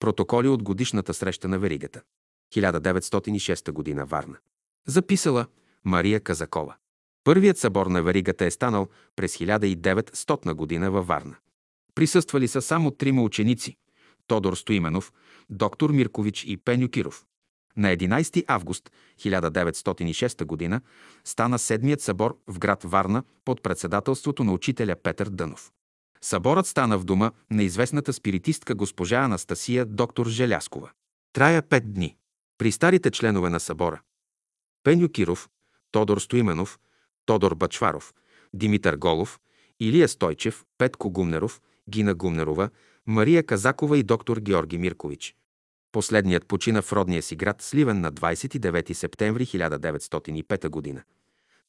Протоколи от годишната среща на Веригата. 1906 година Варна. Записала Мария Казакова. Първият събор на Веригата е станал през 1900 година във Варна. Присъствали са само трима ученици – Тодор Стоименов, доктор Миркович и Пеню Киров. На 11 август 1906 г. стана седмият събор в град Варна под председателството на учителя Петър Дънов. Съборът стана в дома на известната спиритистка госпожа Анастасия доктор Желяскова. Трая пет дни. При старите членове на събора Пеню Киров, Тодор Стоименов, Тодор Бачваров, Димитър Голов, Илия Стойчев, Петко Гумнеров, Гина Гумнерова, Мария Казакова и доктор Георги Миркович. Последният почина в родния си град Сливен на 29 септември 1905 г.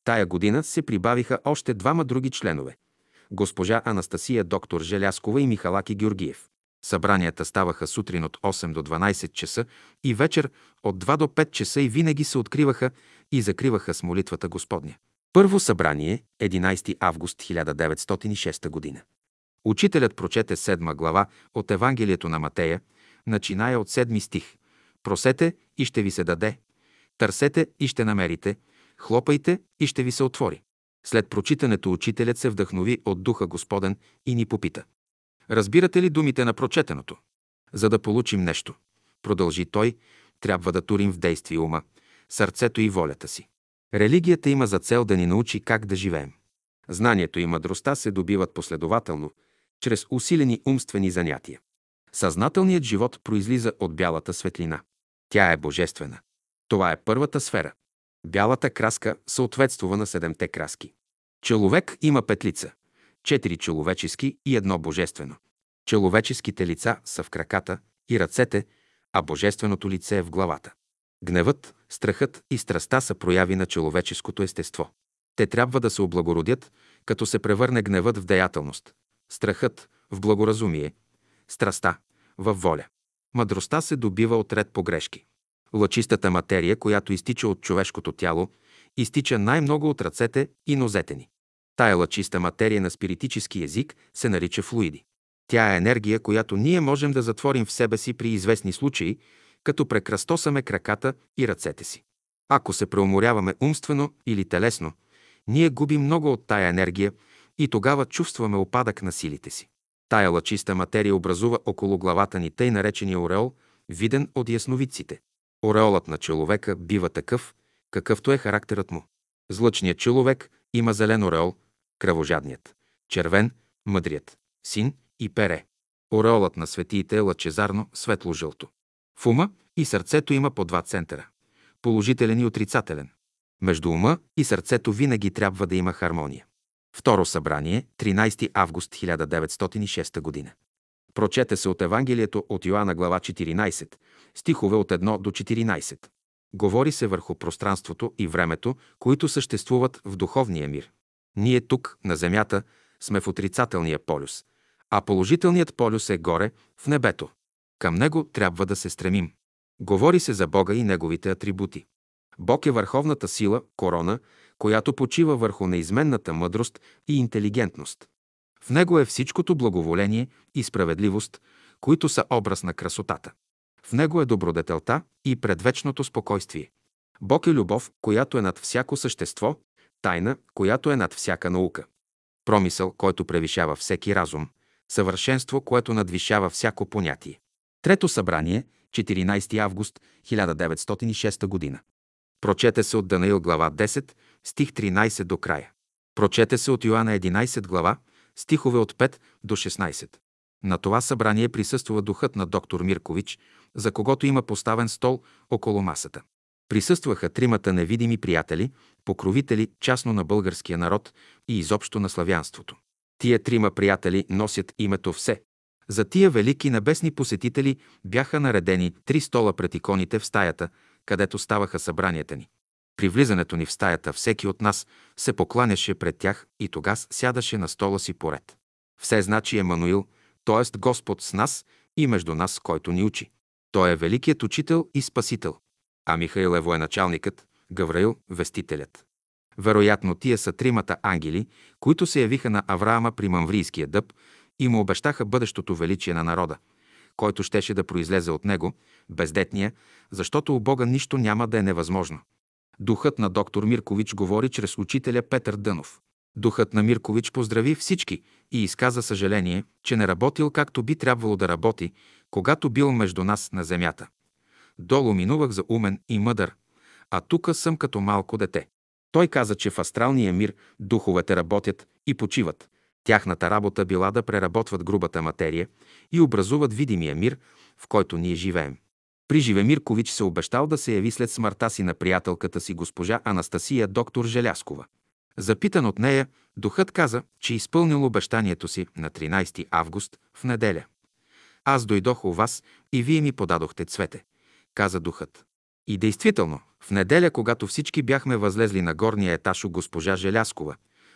Тая година се прибавиха още двама други членове – госпожа Анастасия доктор Желяскова и Михалаки Георгиев. Събранията ставаха сутрин от 8 до 12 часа и вечер от 2 до 5 часа и винаги се откриваха и закриваха с молитвата Господня. Първо събрание, 11 август 1906 година. Учителят прочете седма глава от Евангелието на Матея, начиная от седми стих. Просете и ще ви се даде. Търсете и ще намерите. Хлопайте и ще ви се отвори. След прочитането учителят се вдъхнови от Духа Господен и ни попита. Разбирате ли думите на прочетеното? За да получим нещо, продължи той, трябва да турим в действие ума, сърцето и волята си. Религията има за цел да ни научи как да живеем. Знанието и мъдростта се добиват последователно, чрез усилени умствени занятия. Съзнателният живот произлиза от бялата светлина. Тя е божествена. Това е първата сфера. Бялата краска съответствува на седемте краски. Човек има петлица, четири човечески и едно божествено. Човеческите лица са в краката и ръцете, а божественото лице е в главата. Гневът, страхът и страста са прояви на човеческото естество. Те трябва да се облагородят, като се превърне гневът в деятелност, страхът в благоразумие, страста в воля. Мъдростта се добива от ред погрешки. Лъчистата материя, която изтича от човешкото тяло, изтича най-много от ръцете и нозете ни. Тая лъчиста материя на спиритически език се нарича флуиди. Тя е енергия, която ние можем да затворим в себе си при известни случаи, като прекръстосаме краката и ръцете си. Ако се преуморяваме умствено или телесно, ние губим много от тая енергия и тогава чувстваме опадък на силите си. Тая лъчиста материя образува около главата ни тъй наречения ореол, виден от ясновидците. Ореолът на човека бива такъв, какъвто е характерът му. Злъчният човек има зелен ореол, кръвожадният, червен, мъдрият, син и пере. Ореолът на светиите е лъчезарно светло-жълто. В ума и сърцето има по два центъра – положителен и отрицателен. Между ума и сърцето винаги трябва да има хармония. Второ събрание, 13 август 1906 г. Прочете се от Евангелието от Йоанна глава 14, стихове от 1 до 14. Говори се върху пространството и времето, които съществуват в духовния мир. Ние тук, на Земята, сме в отрицателния полюс, а положителният полюс е горе, в небето. Към него трябва да се стремим. Говори се за Бога и неговите атрибути. Бог е върховната сила, корона, която почива върху неизменната мъдрост и интелигентност. В него е всичкото благоволение и справедливост, които са образ на красотата. В него е добродетелта и предвечното спокойствие. Бог е любов, която е над всяко същество, тайна, която е над всяка наука. Промисъл, който превишава всеки разум, съвършенство, което надвишава всяко понятие. Трето събрание, 14 август 1906 година. Прочете се от Данаил глава 10, стих 13 до края. Прочете се от Йоанна 11 глава, стихове от 5 до 16. На това събрание присъства духът на доктор Миркович, за когото има поставен стол около масата. Присъстваха тримата невидими приятели, покровители частно на българския народ и изобщо на славянството. Тия трима приятели носят името Все. За тия велики небесни посетители бяха наредени три стола пред иконите в стаята, където ставаха събранията ни. При влизането ни в стаята всеки от нас се покланяше пред тях и тогас сядаше на стола си поред. Все значи Емануил, т.е. Господ с нас и между нас, който ни учи. Той е великият учител и спасител. А Михаил е военачалникът, Гавраил – вестителят. Вероятно, тия са тримата ангели, които се явиха на Авраама при Мамврийския дъб и му обещаха бъдещото величие на народа, който щеше да произлезе от него, бездетния, защото у Бога нищо няма да е невъзможно. Духът на доктор Миркович говори чрез учителя Петър Дънов. Духът на Миркович поздрави всички и изказа съжаление, че не работил както би трябвало да работи, когато бил между нас на земята. Долу минувах за умен и мъдър, а тука съм като малко дете. Той каза, че в астралния мир духовете работят и почиват. Тяхната работа била да преработват грубата материя и образуват видимия мир, в който ние живеем. При Живемиркович се обещал да се яви след смъртта си на приятелката си госпожа Анастасия доктор Желяскова. Запитан от нея, духът каза, че изпълнил обещанието си на 13 август в неделя. Аз дойдох у вас и вие ми подадохте цвете, каза духът. И действително, в неделя, когато всички бяхме възлезли на горния етаж у госпожа Желяскова,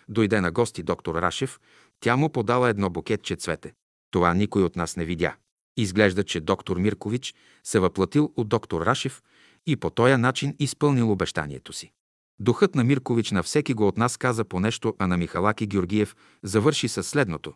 дойде на гости доктор Рашев, тя му подала едно букетче цвете. Това никой от нас не видя. Изглежда, че доктор Миркович се въплатил от доктор Рашев и по този начин изпълнил обещанието си. Духът на Миркович на всеки го от нас каза по нещо, а на Михалаки Георгиев завърши със следното.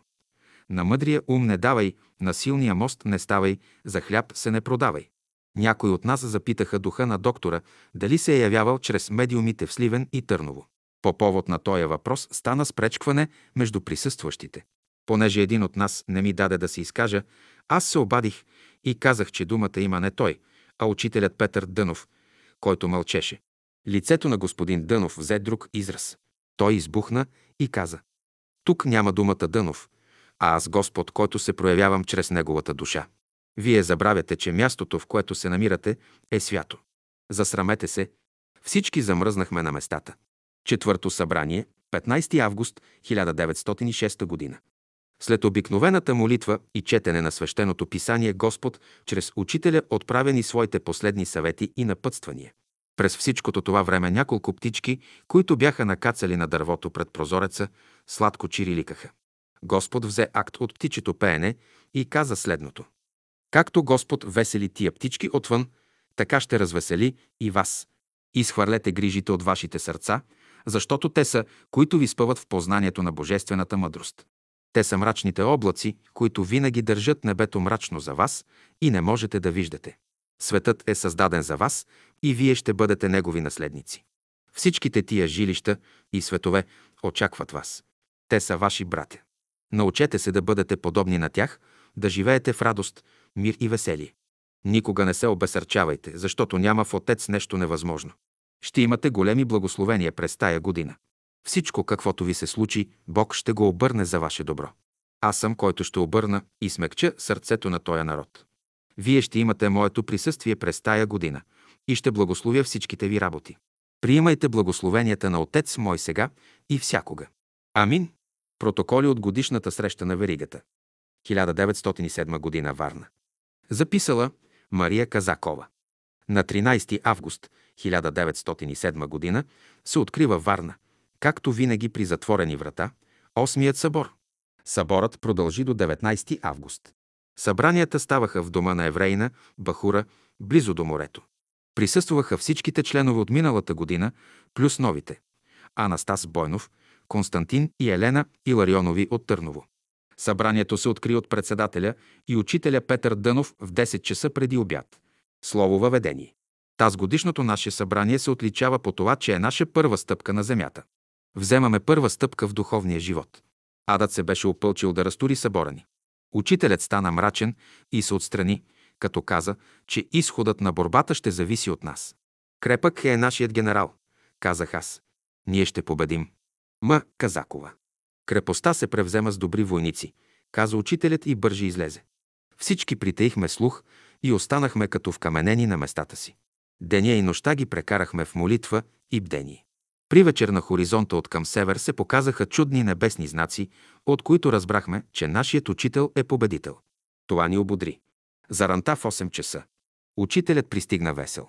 На мъдрия ум не давай, на силния мост не ставай, за хляб се не продавай. Някои от нас запитаха духа на доктора дали се е явявал чрез медиумите в Сливен и Търново. По повод на този въпрос стана спречкване между присъстващите. Понеже един от нас не ми даде да се изкажа, аз се обадих и казах, че думата има не той, а учителят Петър Дънов, който мълчеше. Лицето на господин Дънов взе друг израз. Той избухна и каза «Тук няма думата Дънов, а аз Господ, който се проявявам чрез неговата душа. Вие забравяте, че мястото, в което се намирате, е свято. Засрамете се. Всички замръзнахме на местата. Четвърто събрание, 15 август 1906 година. След обикновената молитва и четене на свещеното писание Господ чрез учителя отправени своите последни съвети и напътствания. През всичкото това време няколко птички, които бяха накацали на дървото пред прозореца, сладко чириликаха. Господ взе акт от птичето пеене и каза следното. Както Господ весели тия птички отвън, така ще развесели и вас. Изхвърлете грижите от вашите сърца, защото те са, които ви спъват в познанието на божествената мъдрост. Те са мрачните облаци, които винаги държат небето мрачно за вас и не можете да виждате. Светът е създаден за вас и вие ще бъдете негови наследници. Всичките тия жилища и светове очакват вас. Те са ваши братя. Научете се да бъдете подобни на тях, да живеете в радост, мир и веселие. Никога не се обесърчавайте, защото няма в Отец нещо невъзможно. Ще имате големи благословения през тая година. Всичко, каквото ви се случи, Бог ще го обърне за ваше добро. Аз съм, който ще обърна и смекча сърцето на този народ. Вие ще имате моето присъствие през тая година и ще благословя всичките ви работи. Приимайте благословенията на Отец мой сега и всякога. Амин. Протоколи от годишната среща на Веригата. 1907 година Варна. Записала Мария Казакова. На 13 август 1907 година се открива Варна, както винаги при затворени врата, Осмият събор. Съборът продължи до 19 август. Събранията ставаха в дома на еврейна, Бахура, близо до морето. Присъстваха всичките членове от миналата година, плюс новите. Анастас Бойнов, Константин и Елена Иларионови от Търново. Събранието се откри от председателя и учителя Петър Дънов в 10 часа преди обяд. Слово въведение. Таз годишното наше събрание се отличава по това, че е наша първа стъпка на земята. Вземаме първа стъпка в духовния живот. Адът се беше опълчил да разтури събора ни. Учителят стана мрачен и се отстрани, като каза, че изходът на борбата ще зависи от нас. Крепък е нашият генерал, казах аз. Ние ще победим. М. Казакова. Крепостта се превзема с добри войници, каза учителят и бърже излезе. Всички притеихме слух и останахме като вкаменени на местата си. Деня и нощта ги прекарахме в молитва и бдение. При вечер на хоризонта от към север се показаха чудни небесни знаци, от които разбрахме, че нашият учител е победител. Това ни ободри. Заранта в 8 часа. Учителят пристигна весел.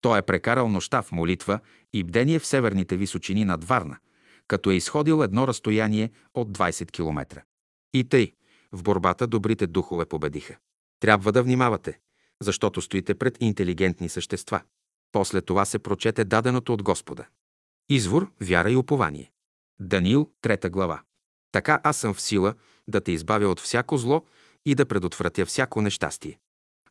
Той е прекарал нощта в молитва и бдение в северните височини над Варна, като е изходил едно разстояние от 20 км. И тъй, в борбата добрите духове победиха. Трябва да внимавате, защото стоите пред интелигентни същества. После това се прочете даденото от Господа. Извор, вяра и упование. Даниил, трета глава. Така аз съм в сила да те избавя от всяко зло и да предотвратя всяко нещастие.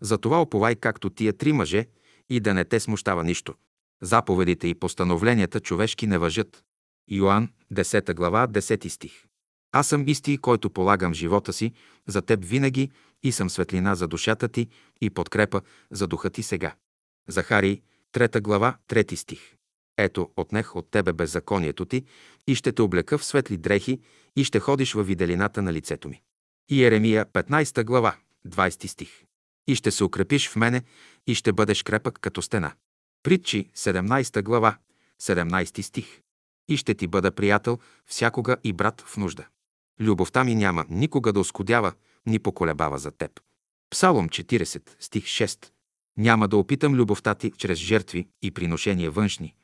Затова оповай както тия три мъже и да не те смущава нищо. Заповедите и постановленията човешки не въжат. Йоанн, 10 глава, 10 стих. Аз съм исти, който полагам живота си за теб винаги и съм светлина за душата ти и подкрепа за духа ти сега. Захарий, 3 глава, 3 стих. Ето, отнех от тебе беззаконието ти и ще те облека в светли дрехи и ще ходиш във виделината на лицето ми. Иеремия, 15 глава, 20 стих. И ще се укрепиш в мене и ще бъдеш крепък като стена. Притчи, 17 глава, 17 стих. И ще ти бъда приятел всякога и брат в нужда. Любовта ми няма никога да оскудява, ни поколебава за теб. Псалом 40, стих 6. Няма да опитам любовта ти чрез жертви и приношения външни,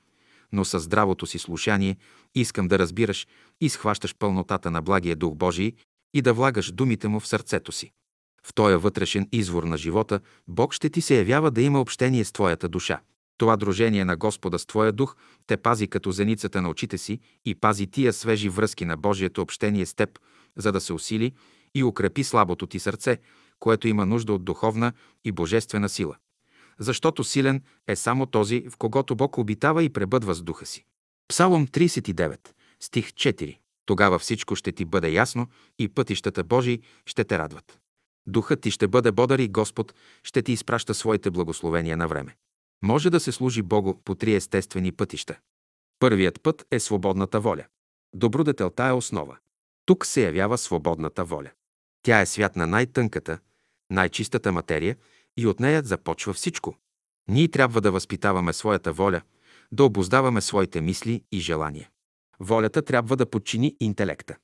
но със здравото си слушание искам да разбираш и схващаш пълнотата на благия Дух Божий и да влагаш думите му в сърцето си. В този вътрешен извор на живота Бог ще ти се явява да има общение с твоята душа. Това дружение на Господа с твоя дух те пази като зеницата на очите си и пази тия свежи връзки на Божието общение с теб, за да се усили и укрепи слабото ти сърце, което има нужда от духовна и божествена сила. Защото силен е само този, в когото Бог обитава и пребъдва с духа си. Псалом 39, стих 4. Тогава всичко ще ти бъде ясно и пътищата Божии ще те радват. Духът ти ще бъде бодър и Господ ще ти изпраща своите благословения на време. Може да се служи Богу по три естествени пътища. Първият път е свободната воля. Добродетелта е основа. Тук се явява свободната воля. Тя е свят на най-тънката, най-чистата материя и от нея започва всичко. Ние трябва да възпитаваме своята воля, да обоздаваме своите мисли и желания. Волята трябва да подчини интелекта.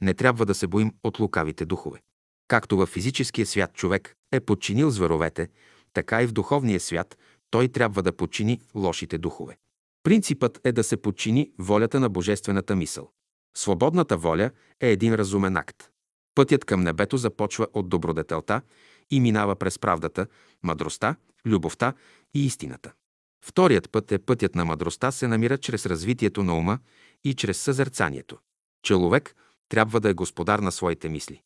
Не трябва да се боим от лукавите духове. Както във физическия свят човек е подчинил зверовете, така и в духовния свят той трябва да подчини лошите духове. Принципът е да се подчини волята на божествената мисъл. Свободната воля е един разумен акт. Пътят към небето започва от добродетелта и минава през правдата, мъдростта, любовта и истината. Вторият път е пътят на мъдростта се намира чрез развитието на ума и чрез съзерцанието. Човек трябва да е господар на своите мисли.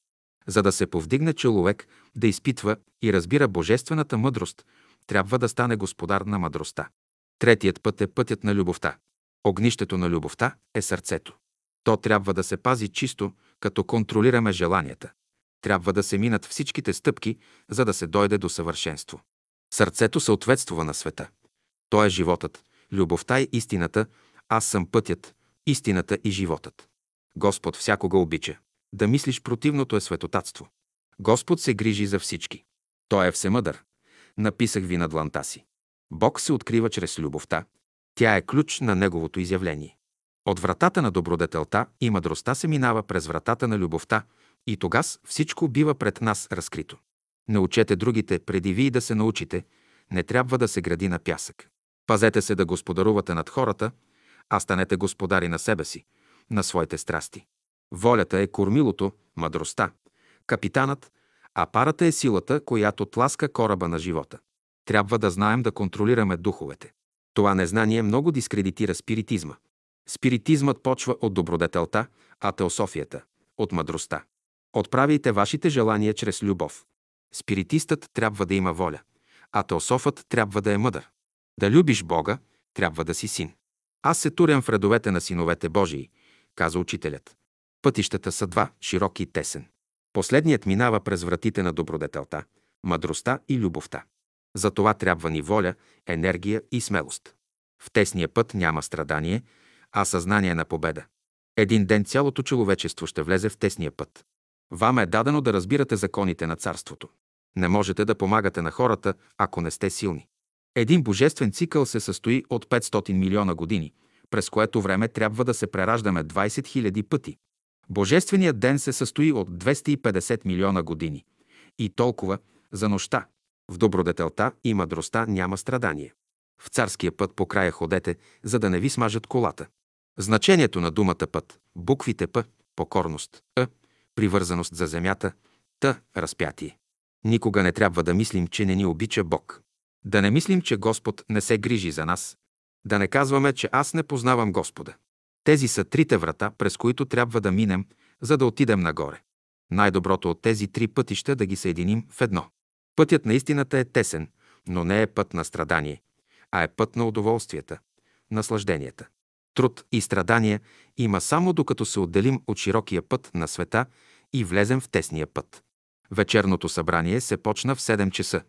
За да се повдигне човек да изпитва и разбира божествената мъдрост, трябва да стане господар на мъдростта. Третият път е пътят на любовта. Огнището на любовта е сърцето. То трябва да се пази чисто, като контролираме желанията. Трябва да се минат всичките стъпки, за да се дойде до съвършенство. Сърцето съответства на света. То е животът, любовта и истината, аз съм пътят, истината и животът. Господ всякога обича. Да мислиш противното е светотатство. Господ се грижи за всички. Той е всемъдър. Написах ви на дланта си. Бог се открива чрез любовта. Тя е ключ на Неговото изявление. От вратата на добродетелта и мъдростта се минава през вратата на любовта и тогас всичко бива пред нас разкрито. Научете другите преди вие да се научите. Не трябва да се гради на пясък. Пазете се да господарувате над хората, а станете господари на себе си, на своите страсти. Волята е кормилото, мъдростта, капитанът, а парата е силата, която тласка кораба на живота. Трябва да знаем да контролираме духовете. Това незнание много дискредитира спиритизма. Спиритизмът почва от добродетелта, а теософията – от мъдростта. Отправяйте вашите желания чрез любов. Спиритистът трябва да има воля, а теософът трябва да е мъдър. Да любиш Бога, трябва да си син. Аз се турям в редовете на синовете Божии, каза учителят. Пътищата са два, широки и тесен. Последният минава през вратите на добродетелта, мъдростта и любовта. За това трябва ни воля, енергия и смелост. В тесния път няма страдание, а съзнание на победа. Един ден цялото човечество ще влезе в тесния път. Вам е дадено да разбирате законите на царството. Не можете да помагате на хората, ако не сте силни. Един божествен цикъл се състои от 500 милиона години, през което време трябва да се прераждаме 20 000 пъти. Божественият ден се състои от 250 милиона години. И толкова за нощта. В добродетелта и мъдростта няма страдание. В царския път по края ходете, за да не ви смажат колата. Значението на думата път, буквите П, покорност, Е, привързаност за земята, Т, разпятие. Никога не трябва да мислим, че не ни обича Бог. Да не мислим, че Господ не се грижи за нас. Да не казваме, че аз не познавам Господа. Тези са трите врата, през които трябва да минем, за да отидем нагоре. Най-доброто от тези три пътища да ги съединим в едно. Пътят на истината е тесен, но не е път на страдание, а е път на удоволствията, наслажденията. Труд и страдания има само докато се отделим от широкия път на света и влезем в тесния път. Вечерното събрание се почна в 7 часа.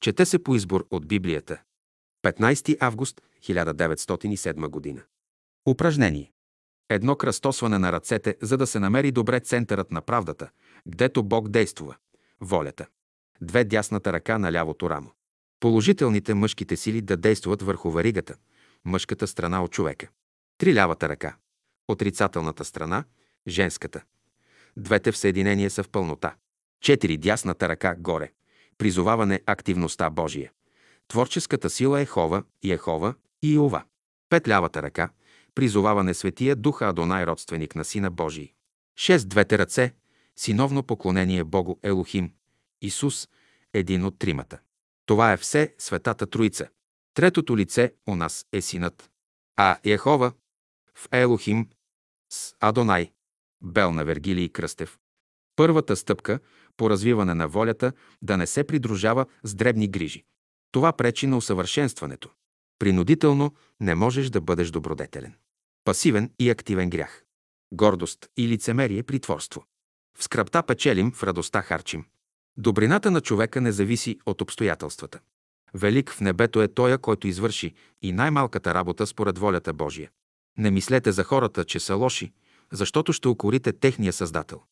Чете се по избор от Библията. 15 август 1907 година. Упражнение. Едно кръстосване на ръцете, за да се намери добре центърът на правдата, гдето Бог действува – волята. Две дясната ръка на лявото рамо. Положителните мъжките сили да действат върху варигата, мъжката страна от човека. Три лявата ръка. Отрицателната страна – женската. Двете в съединение са в пълнота. Четири дясната ръка горе. Призоваване активността Божия. Творческата сила е Хова, Ехова и Иова. Пет лявата ръка. Призоваване Светия Духа Адонай, родственик на Сина Божий. Шест двете ръце. Синовно поклонение Богу Елохим. Исус, един от тримата. Това е все Светата Троица. Третото лице у нас е Синът. А Ехова в Елохим с Адонай. Бел на Вергилий Кръстев. Първата стъпка по развиване на волята да не се придружава с дребни грижи. Това пречи на усъвършенстването. Принудително не можеш да бъдеш добродетелен. Пасивен и активен грях. Гордост и лицемерие притворство. В скръпта печелим, в радостта харчим. Добрината на човека не зависи от обстоятелствата. Велик в небето е тоя, който извърши и най-малката работа според волята Божия. Не мислете за хората, че са лоши, защото ще укорите техния Създател.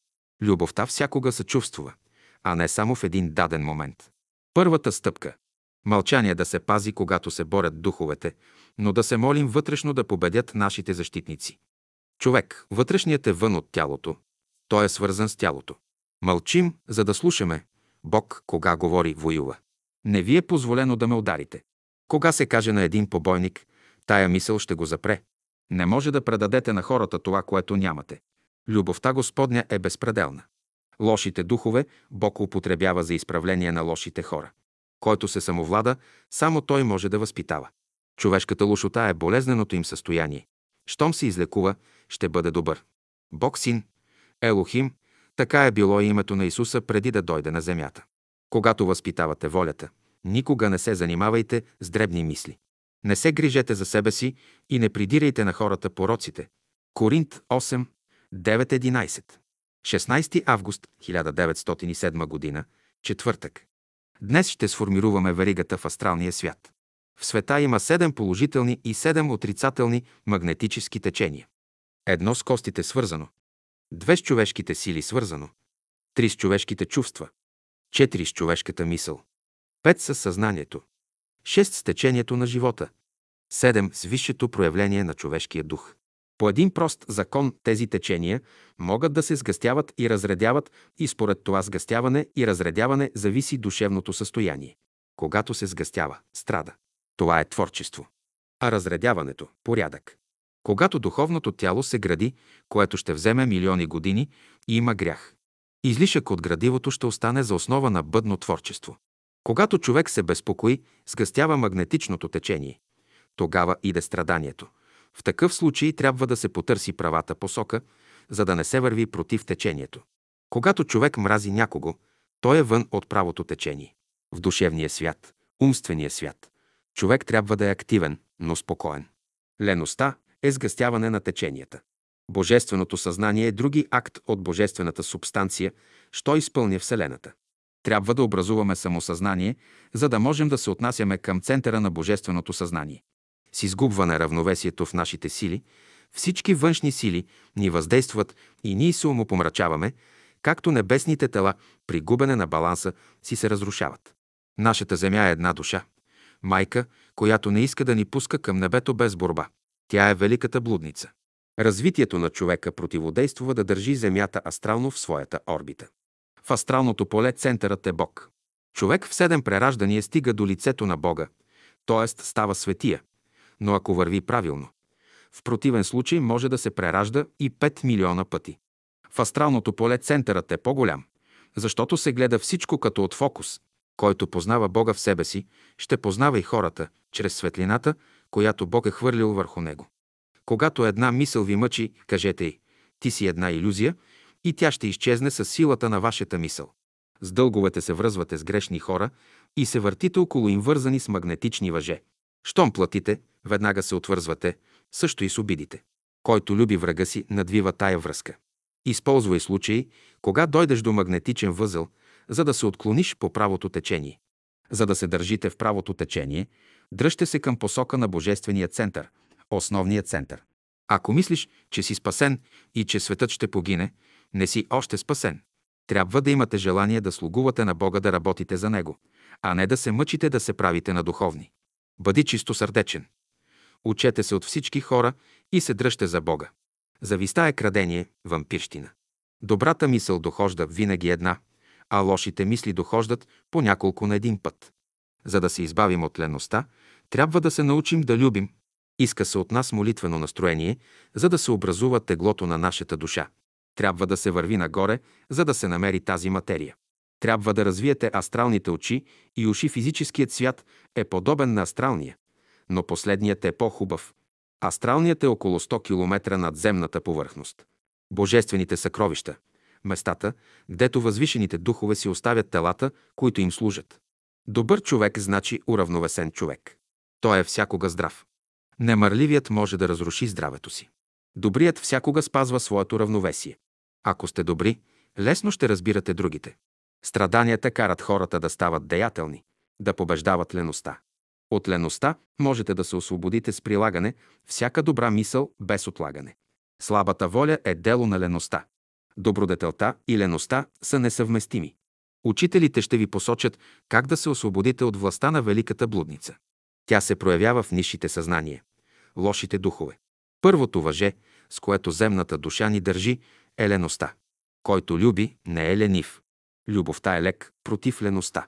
Любовта всякога се чувствува, а не само в един даден момент. Първата стъпка – мълчание да се пази, когато се борят духовете, но да се молим вътрешно да победят нашите защитници. Човек, вътрешният е вън от тялото, той е свързан с тялото. Мълчим, за да слушаме. Бог, кога говори, воюва. Не ви е позволено да ме ударите. Кога се каже на един побойник, тая мисъл ще го запре. Не може да предадете на хората това, което нямате. Любовта Господня е безпределна. Лошите духове Бог употребява за изправление на лошите хора. Който се самовлада, само той може да възпитава. Човешката лошота е болезненото им състояние. Щом се излекува, ще бъде добър. Бог син, Елохим, така е било името на Исуса преди да дойде на земята. Когато възпитавате волята, никога не се занимавайте с дребни мисли. Не се грижете за себе си и не придирайте на хората пороците. Коринт 8, 9-11. 16 август 1907 година, четвъртък. Днес ще сформируваме веригата в астралния свят. В света има седем положителни и седем отрицателни магнетически течения. Едно с костите свързано, две с човешките сили свързано, три с човешките чувства, четири с човешката мисъл, пет с съзнанието, шест с течението на живота, седем с висшето проявление на човешкия дух. По един прост закон тези течения могат да се сгъстяват и разредяват и според това сгъстяване и разредяване зависи душевното състояние. Когато се сгъстява, страда. Това е творчество. А разредяването – порядък. Когато духовното тяло се гради, което ще вземе милиони години, и има грях. Излишък от градивото ще остане за основа на бъдно творчество. Когато човек се безпокои, сгъстява магнетичното течение. Тогава иде страданието. В такъв случай трябва да се потърси правата посока, за да не се върви против течението. Когато човек мрази някого, той е вън от правото течение. В душевния свят, умствения свят, човек трябва да е активен, но спокоен. Леността е сгъстяване на теченията. Божественото съзнание е други акт от божествената субстанция, що изпълня Вселената. Трябва да образуваме самосъзнание, за да можем да се отнасяме към центъра на божественото съзнание. С изгубване равновесието в нашите сили, всички външни сили ни въздействат и ние се умопомрачаваме, както небесните тела при губене на баланса си се разрушават. Нашата земя е една душа, майка, която не иска да ни пуска към небето без борба. Тя е великата блудница. Развитието на човека противодействува да държи Земята астрално в своята орбита. В астралното поле центърът е Бог. Човек в седем прераждания стига до лицето на Бога, т.е. става светия, но ако върви правилно. В противен случай може да се преражда и 5 милиона пъти. В астралното поле центърът е по-голям, защото се гледа всичко като от фокус. Който познава Бога в себе си, ще познава и хората, чрез светлината, която Бог е хвърлил върху него. Когато една мисъл ви мъчи, кажете й, ти си една иллюзия и тя ще изчезне с силата на вашата мисъл. С дълговете се връзвате с грешни хора и се въртите около им вързани с магнетични въже. Щом платите, веднага се отвързвате, също и с обидите. Който люби врага си, надвива тая връзка. Използвай случаи, кога дойдеш до магнетичен възел, за да се отклониш по правото течение. За да се държите в правото течение, дръжте се към посока на Божествения център, основния център. Ако мислиш, че си спасен и че светът ще погине, не си още спасен. Трябва да имате желание да слугувате на Бога, да работите за Него, а не да се мъчите да се правите на духовни. Бъди чисто сърдечен. Учете се от всички хора и се дръжте за Бога. Зависта е крадение, вампирщина. Добрата мисъл дохожда винаги една, а лошите мисли дохождат по няколко на един път. За да се избавим от леността, трябва да се научим да любим. Иска се от нас молитвено настроение, за да се образува теглото на нашата душа. Трябва да се върви нагоре, за да се намери тази материя. Трябва да развиете астралните очи и уши. Физическият свят е подобен на астралния, но последният е по-хубав. Астралният е около 100 км над земната повърхност. Божествените съкровища, местата, гдето възвишените духове си оставят телата, които им служат. Добър човек значи уравновесен човек. Той е всякога здрав. Немърливият може да разруши здравето си. Добрият всякога спазва своето равновесие. Ако сте добри, лесно ще разбирате другите. Страданията карат хората да стават деятелни, да побеждават леността. От леността можете да се освободите с прилагане всяка добра мисъл без отлагане. Слабата воля е дело на леността. Добродетелта и леността са несъвместими. Учителите ще ви посочат как да се освободите от властта на великата блудница. Тя се проявява в нишите съзнание, лошите духове. Първото въже, с което земната душа ни държи, е леността. Който люби, не е ленив. Любовта е лек против леността.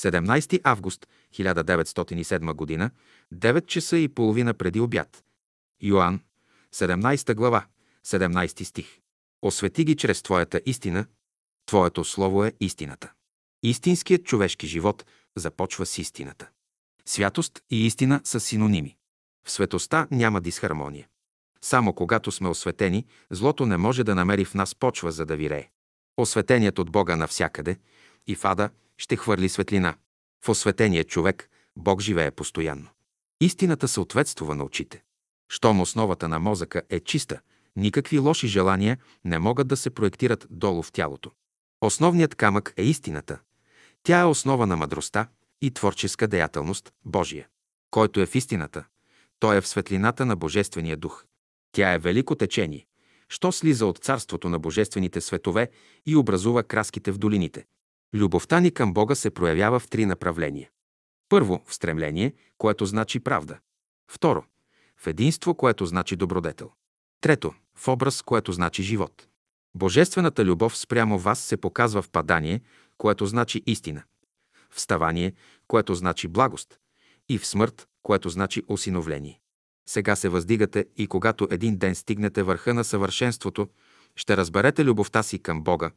17 август 1907 г. 9 часа и половина преди обяд. Йоанн, 17 глава, 17 стих. Освети ги чрез Твоята истина. Твоето слово е истината. Истинският човешки живот започва с истината. Святост и истина са синоними. В светоста няма дисхармония. Само когато сме осветени, злото не може да намери в нас почва, за да вирее. Осветеният от Бога навсякъде и в ада ще хвърли светлина. В осветения човек Бог живее постоянно. Истината съответствува на очите. Щом основата на мозъка е чиста, никакви лоши желания не могат да се проектират долу в тялото. Основният камък е истината. Тя е основа на мъдростта и творческа деятелност Божия. Който е в истината, той е в светлината на Божествения дух. Тя е велико течение, що слиза от царството на божествените светове и образува краските в долините. Любовта ни към Бога се проявява в три направления. Първо, в стремление, което значи правда. Второ, в единство, което значи добродетел. Трето, в образ, което значи живот. Божествената любов спрямо вас се показва в падание, което значи истина, в ставание, което значи благост, и в смърт, което значи осиновление. Сега се въздигате и когато един ден стигнете върха на съвършенството, ще разберете любовта си към Бога,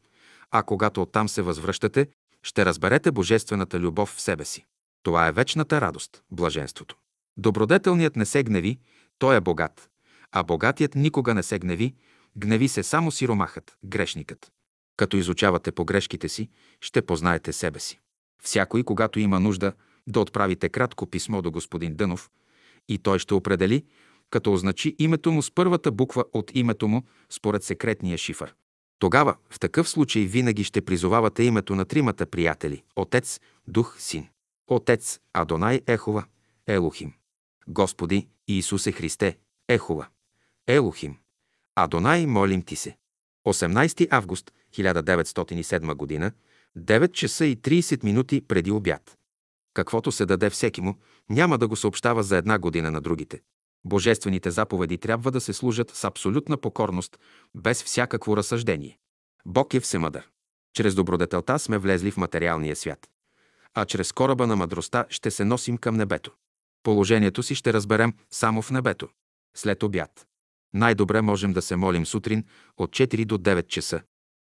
а когато оттам се възвръщате, ще разберете божествената любов в себе си. Това е вечната радост, блаженството. Добродетелният не се гневи, той е богат, а богатият никога не се гневи, гневи се само сиромахът, грешникът. Като изучавате погрешките си, ще познаете себе си. Всякой, когато има нужда, да отправите кратко писмо до господин Дънов и той ще определи, като означи името му с първата буква от името му според секретния шифър. Тогава, в такъв случай, винаги ще призовавате името на тримата приятели – Отец, Дух, Син. Отец – Адонай Ехова, Елохим. Господи Иисусе Христе, Ехова, Елохим. Адонай, молим ти се. 18 август 1907 г. 9 часа и 30 минути преди обяд. Каквото се даде всеки му, няма да го съобщава за една година на другите. Божествените заповеди трябва да се служат с абсолютна покорност, без всякакво разсъждение. Бог е всемъдър. Чрез добродетелта сме влезли в материалния свят. А чрез кораба на мъдростта ще се носим към небето. Положението си ще разберем само в небето. След обяд. Най-добре можем да се молим сутрин от 4 до 9 часа.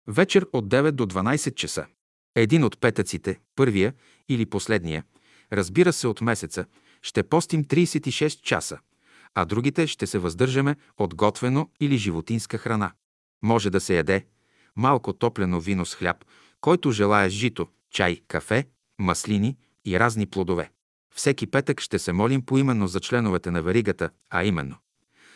Вечер от 9 до 12 часа. Един от петъците, първия или последния, разбира се от месеца, ще постим 36 часа, а другите ще се въздържаме от готвено или животинска храна. Може да се яде, малко топлено вино с хляб, който желая жито, чай, кафе, маслини и разни плодове. Всеки петък ще се молим поименно за членовете на веригата, а именно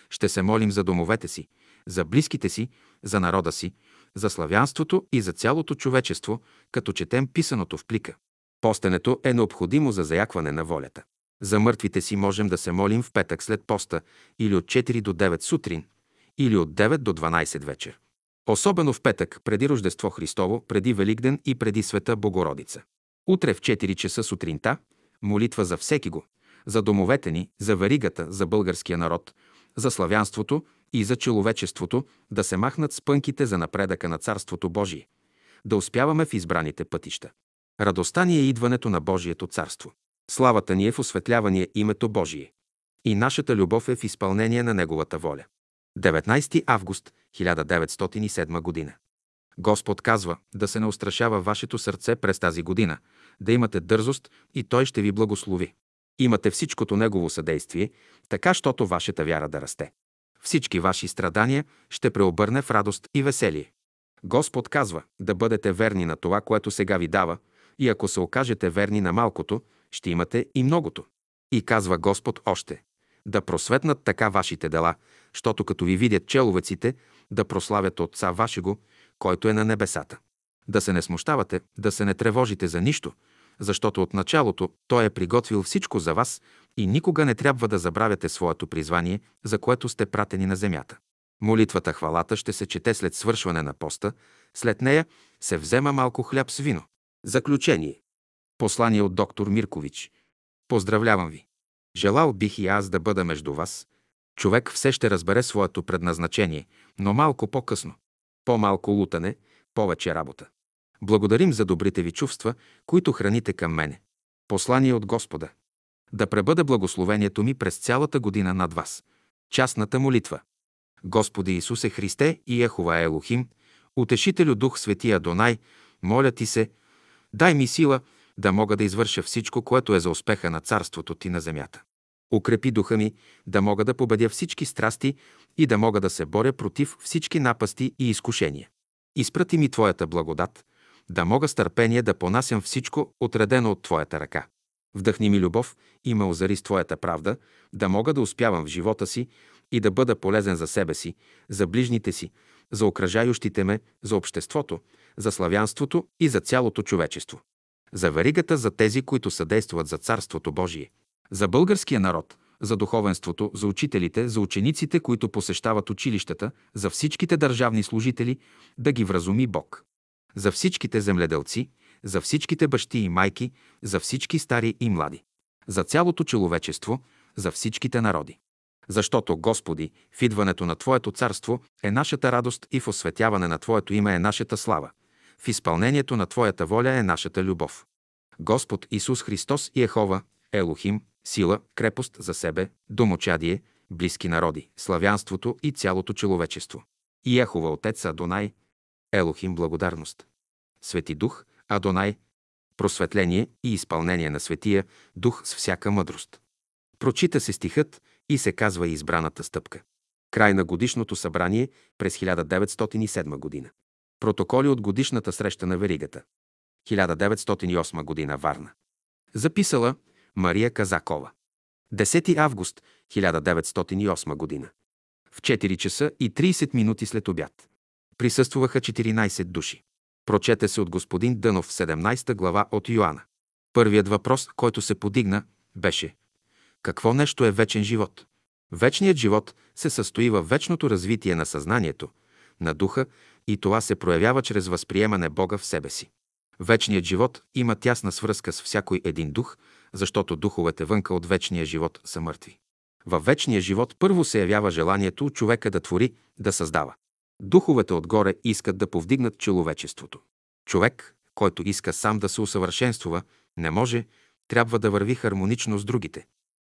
ще се молим за домовете си, за близките си, за народа си, за славянството и за цялото човечество, като четем писаното в плика. Постенето е необходимо за заякване на волята. За мъртвите си можем да се молим в петък след поста или от 4 до 9 сутрин, или от 9 до 12 вечер. Особено в петък, преди Рождество Христово, преди Великден и преди Света Богородица. Утре в 4 часа сутринта молитва за всеки го, за домовете ни, за варигата, за българския народ, за славянството и за човечеството, да се махнат спънките за напредъка на Царството Божие, да успяваме в избраните пътища. Радостта ни е идването на Божието царство. Славата ни е в осветлявание името Божие. И нашата любов е в изпълнение на Неговата воля. 19 август 1907 година. Господ казва да се не устрашава вашето сърце през тази година, да имате дързост и Той ще ви благослови. Имате всичкото Негово съдействие, така, щото вашата вяра да расте. Всички ваши страдания ще преобърне в радост и веселие. Господ казва да бъдете верни на това, което сега ви дава, и ако се окажете верни на малкото, ще имате и многото. И казва Господ още, да просветнат така вашите дела, щото като ви видят человеците, да прославят Отца вашего, който е на небесата. Да се не смущавате, да се не тревожите за нищо, защото от началото Той е приготвил всичко за вас и никога не трябва да забравяте своето призвание, за което сте пратени на земята. Молитвата хвалата ще се чете след свършване на поста, след нея се взема малко хляб с вино. Заключение. Послание от доктор Миркович. Поздравлявам ви. Желал бих и аз да бъда между вас. Човек все ще разбере своето предназначение, но малко по-късно. По-малко лутане, повече работа. Благодарим за добрите ви чувства, които храните към мене. Послание от Господа. Да пребъде благословението ми през цялата година над вас. Частната молитва. Господи Исусе Христе и Ехова Елохим, Утешителю Дух Светия Донай, моля Ти се, дай ми сила да мога да извърша всичко, което е за успеха на Царството Ти на земята. Укрепи духа ми, да мога да победя всички страсти и да мога да се боря против всички напасти и изкушения. Изпрати ми Твоята благодат, да мога с търпение да понасям всичко, отредено от Твоята ръка. Вдъхни ми любов и ме озари с Твоята правда, да мога да успявам в живота си и да бъда полезен за себе си, за ближните си, за окръжающите ме, за обществото, за славянството и за цялото човечество. За веригата за тези, които съдействат за Царството Божие. За българския народ, за духовенството, за учителите, за учениците, които посещават училищата, за всичките държавни служители, да ги вразуми Бог за всичките земледелци, за всичките бащи и майки, за всички стари и млади, за цялото човечество, за всичките народи. Защото, Господи, в идването на Твоето царство е нашата радост и в осветяване на Твоето име е нашата слава. В изпълнението на Твоята воля е нашата любов. Господ Исус Христос и Ехова, Елохим, сила, крепост за себе, домочадие, близки народи, славянството и цялото човечество. И Ехова Отец Адонай, Елохим благодарност. Свети Дух, Адонай, просветление и изпълнение на Светия Дух с всяка мъдрост. Прочита се стихът и се казва избраната стъпка. Край на годишното събрание през 1907 година. Протоколи от годишната среща на Веригата. 1908 година Варна. Записала Мария Казакова. 10 август 1908 година. В 4 часа и 30 минути след обяд. Присъствуваха 14 души. Прочете се от господин Дънов в 17 глава от Йоанна. Първият въпрос, който се подигна, беше Какво нещо е вечен живот? Вечният живот се състои в вечното развитие на съзнанието, на духа и това се проявява чрез възприемане Бога в себе си. Вечният живот има тясна свръзка с всякой един дух, защото духовете вънка от вечния живот са мъртви. Във вечния живот първо се явява желанието човека да твори, да създава. Духовете отгоре искат да повдигнат човечеството. Човек, който иска сам да се усъвършенствува, не може, трябва да върви хармонично с другите.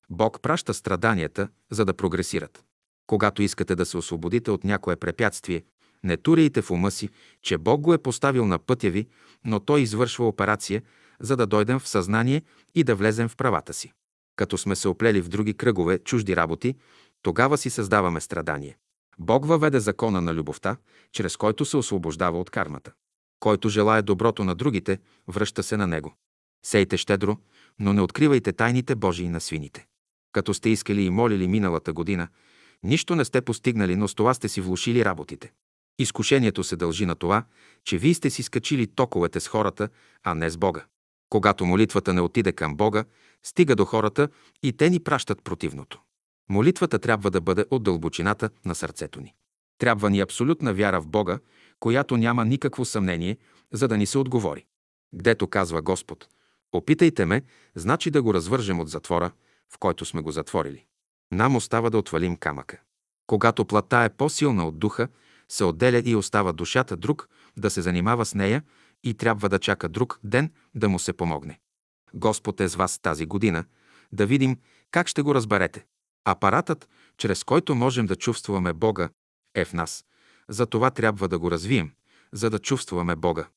Бог праща страданията, за да прогресират. Когато искате да се освободите от някое препятствие, не туряйте в ума си, че Бог го е поставил на пътя ви, но Той извършва операция, за да дойдем в съзнание и да влезем в правата си. Като сме се оплели в други кръгове, чужди работи, тогава си създаваме страдание. Бог въведе закона на любовта, чрез който се освобождава от кармата. Който желая доброто на другите, връща се на него. Сейте щедро, но не откривайте тайните Божии на свините. Като сте искали и молили миналата година, нищо не сте постигнали, но с това сте си влушили работите. Изкушението се дължи на това, че вие сте си скачили токовете с хората, а не с Бога. Когато молитвата не отиде към Бога, стига до хората и те ни пращат противното. Молитвата трябва да бъде от дълбочината на сърцето ни. Трябва ни абсолютна вяра в Бога, която няма никакво съмнение, за да ни се отговори. Гдето казва Господ, опитайте ме, значи да го развържем от затвора, в който сме го затворили. Нам остава да отвалим камъка. Когато плата е по-силна от духа, се отделя и остава душата друг да се занимава с нея и трябва да чака друг ден да му се помогне. Господ е с вас тази година, да видим как ще го разберете. Апаратът, чрез който можем да чувстваме Бога, е в нас. За това трябва да го развием, за да чувстваме Бога.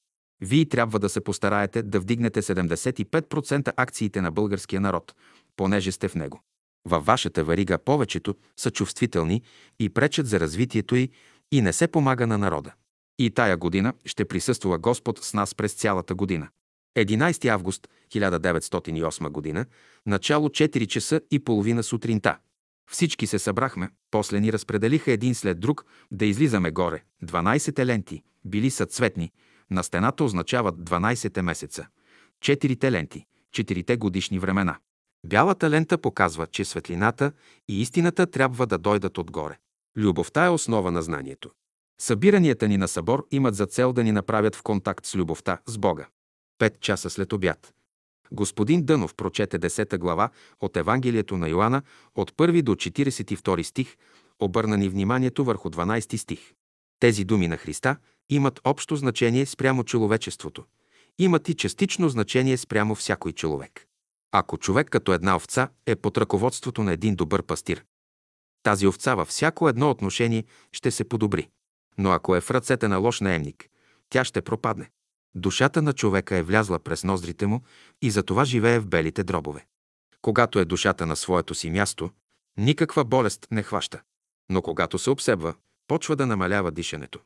Вие трябва да се постараете да вдигнете 75% акциите на българския народ, понеже сте в него. Във вашата варига повечето са чувствителни и пречат за развитието й и не се помага на народа. И тая година ще присъства Господ с нас през цялата година. 11 август 1908 година, начало 4 часа и половина сутринта. Всички се събрахме, после ни разпределиха един след друг да излизаме горе. 12 ленти, били са цветни, на стената означават 12 месеца. Четирите ленти, четирите годишни времена. Бялата лента показва, че светлината и истината трябва да дойдат отгоре. Любовта е основа на знанието. Събиранията ни на събор имат за цел да ни направят в контакт с любовта, с Бога. Пет часа след обяд. Господин Дънов прочете 10 глава от Евангелието на Йоанна от 1 до 42 стих, обърна ни вниманието върху 12 стих. Тези думи на Христа имат общо значение спрямо човечеството. Имат и частично значение спрямо всякой човек. Ако човек като една овца е под ръководството на един добър пастир, тази овца във всяко едно отношение ще се подобри. Но ако е в ръцете на лош наемник, тя ще пропадне. Душата на човека е влязла през ноздрите му и затова живее в белите дробове. Когато е душата на своето си място, никаква болест не хваща. Но когато се обсебва, почва да намалява дишането.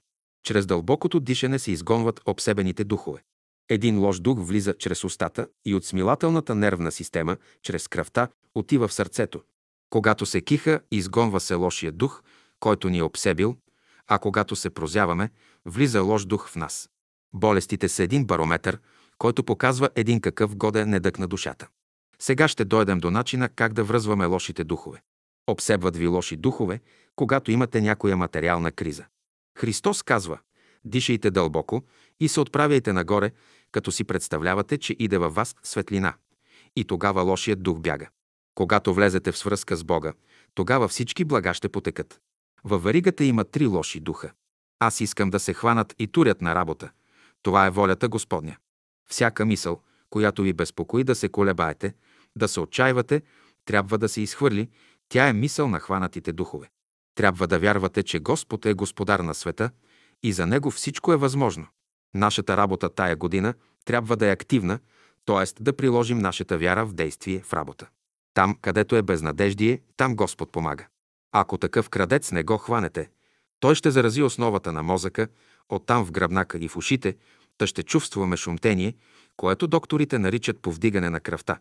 Чрез дълбокото дишане се изгонват обсебените духове. Един лош дух влиза чрез устата и от смилателната нервна система, чрез кръвта, отива в сърцето. Когато се киха, изгонва се лошия дух, който ни е обсебил, а когато се прозяваме, влиза лош дух в нас. Болестите са един барометър, който показва един какъв годен недък на душата. Сега ще дойдем до начина как да връзваме лошите духове. Обсебват ви лоши духове, когато имате някоя материална криза. Христос казва, дишайте дълбоко и се отправяйте нагоре, като си представлявате, че иде във вас светлина. И тогава лошият дух бяга. Когато влезете в свръзка с Бога, тогава всички блага ще потекат. Във варигата има три лоши духа. Аз искам да се хванат и турят на работа. Това е волята Господня. Всяка мисъл, която ви безпокои да се колебаете, да се отчаивате, трябва да се изхвърли. Тя е мисъл на хванатите духове. Трябва да вярвате, че Господ е господар на света и за Него всичко е възможно. Нашата работа тая година трябва да е активна, т.е. да приложим нашата вяра в действие, в работа. Там, където е безнадеждие, там Господ помага. Ако такъв крадец не го хванете, той ще зарази основата на мозъка, оттам в гръбнака и в ушите, та ще чувстваме шумтение, което докторите наричат повдигане на кръвта.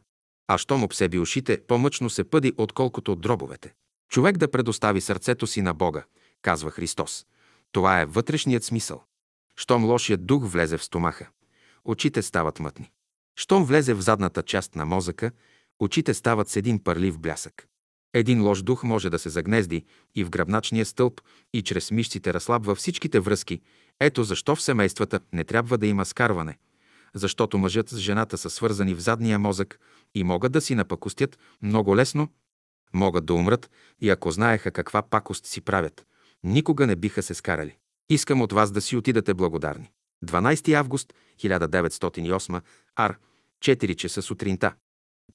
А щом обсеби ушите, по-мъчно се пъди, отколкото от дробовете. Човек да предостави сърцето си на Бога, казва Христос. Това е вътрешният смисъл. Щом лошият дух влезе в стомаха, очите стават мътни. Щом влезе в задната част на мозъка, очите стават с един пърлив блясък. Един лош дух може да се загнезди и в гръбначния стълб и чрез мишците разслабва всичките връзки. Ето защо в семействата не трябва да има скарване, защото мъжът с жената са свързани в задния мозък и могат да си напакостят много лесно, могат да умрат и ако знаеха каква пакост си правят, никога не биха се скарали. Искам от вас да си отидете благодарни. 12 август 1908, ар, 4 часа сутринта.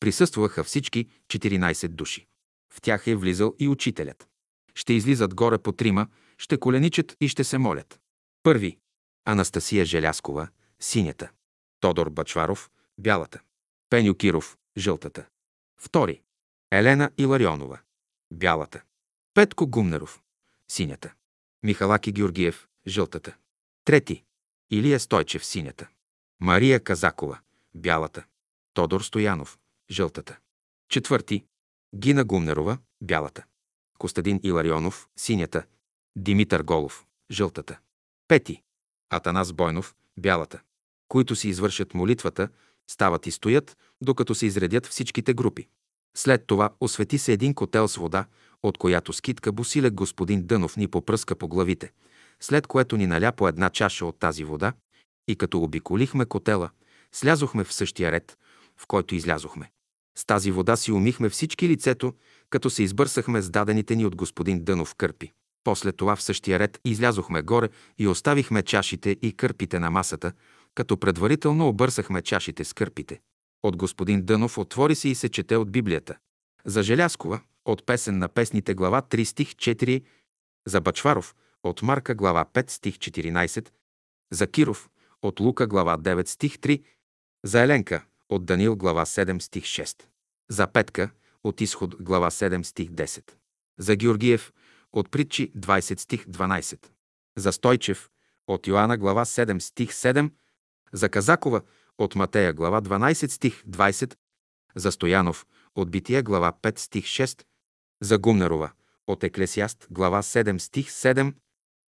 Присъстваха всички 14 души. В тях е влизал и учителят. Ще излизат горе по трима, ще коленичат и ще се молят. Първи. Анастасия Желяскова, синята. Тодор Бачваров, бялата. Пеню Киров, жълтата. Втори. Елена Иларионова, бялата. Петко Гумнеров, синята. Михалаки Георгиев – жълтата. Трети. Илия Стойчев – синята. Мария Казакова – бялата. Тодор Стоянов – жълтата. Четвърти. Гина Гумнерова – бялата. Костадин Иларионов – синята. Димитър Голов – жълтата. Пети. Атанас Бойнов – бялата. Които си извършат молитвата, стават и стоят, докато се изредят всичките групи. След това освети се един котел с вода, от която скитка босилек господин Дънов ни попръска по главите, след което ни наля по една чаша от тази вода и като обиколихме котела, слязохме в същия ред, в който излязохме. С тази вода си умихме всички лицето, като се избърсахме с дадените ни от господин Дънов кърпи. После това в същия ред излязохме горе и оставихме чашите и кърпите на масата, като предварително обърсахме чашите с кърпите. От господин Дънов отвори се и се чете от Библията. За Желяскова, от песен на песните глава 3 стих 4, за Бачваров, от Марка глава 5 стих 14, за Киров, от Лука глава 9 стих 3, за Еленка, от Данил глава 7 стих 6, за Петка, от Изход глава 7 стих 10, за Георгиев, от Притчи 20 стих 12, за Стойчев, от Йоанна глава 7 стих 7, за Казакова, от Матея глава 12 стих 20, за Стоянов, от Битие глава 5 стих 6, за Гумнерова, от Еклесиаст глава 7 стих 7,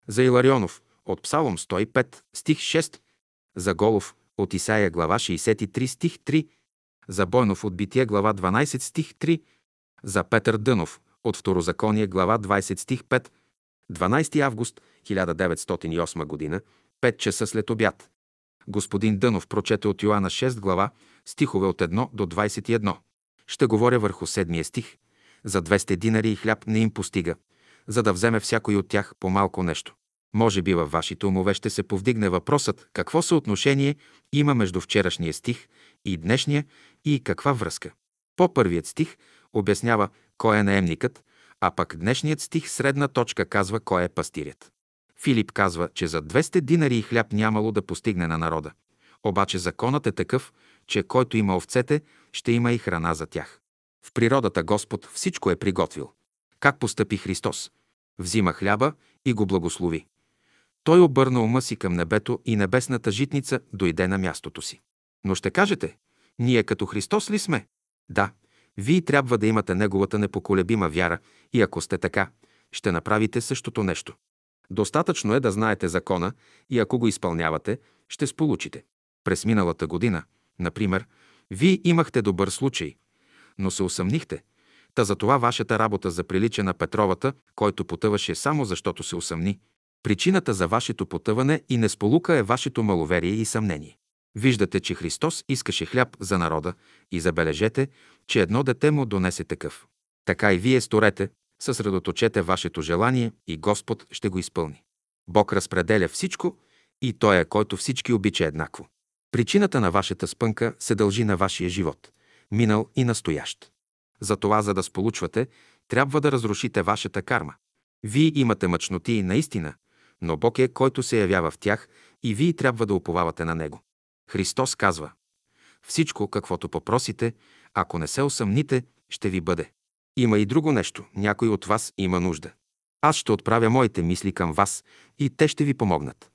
за Иларионов, от Псалом 105 стих 6, за Голов, от Исаия глава 63 стих 3, за Бойнов от Битие глава 12 стих 3, за Петър Дънов от Второзаконие глава 20 стих 5, 12 август 1908 г., 5 часа след обяд. Господин Дънов прочете от Йоанна 6 глава, стихове от 1 до 21. Ще говоря върху седмия стих. За 200 динари и хляб не им постига, за да вземе всякой от тях по малко нещо. Може би във вашите умове ще се повдигне въпросът какво съотношение има между вчерашния стих и днешния и каква връзка. По първият стих обяснява кой е наемникът, а пък днешният стих средна точка казва кой е пастирят. Филип казва, че за 200 динари и хляб нямало да постигне на народа. Обаче законът е такъв, че който има овцете, ще има и храна за тях. В природата Господ всичко е приготвил. Как постъпи Христос? Взима хляба и го благослови. Той обърна ума си към небето и небесната житница дойде на мястото си. Но ще кажете, ние като Христос ли сме? Да, вие трябва да имате Неговата непоколебима вяра и ако сте така, ще направите същото нещо. Достатъчно е да знаете закона и ако го изпълнявате, ще сполучите. През миналата година, например, вие имахте добър случай, но се усъмнихте. Та за това вашата работа заприлича на Петровата, който потъваше само защото се усъмни. Причината за вашето потъване и несполука е вашето маловерие и съмнение. Виждате, че Христос искаше хляб за народа и забележете, че едно дете му донесе такъв. Така и вие сторете, съсредоточете вашето желание и Господ ще го изпълни. Бог разпределя всичко и Той е, който всички обича еднакво. Причината на вашата спънка се дължи на вашия живот, минал и настоящ. Затова, за да сполучвате, трябва да разрушите вашата карма. Вие имате мъчноти и наистина, но Бог е, който се явява в тях и вие трябва да уповавате на Него. Христос казва, всичко, каквото попросите, ако не се усъмните, ще ви бъде. Има и друго нещо. Някой от вас има нужда. Аз ще отправя моите мисли към вас и те ще ви помогнат.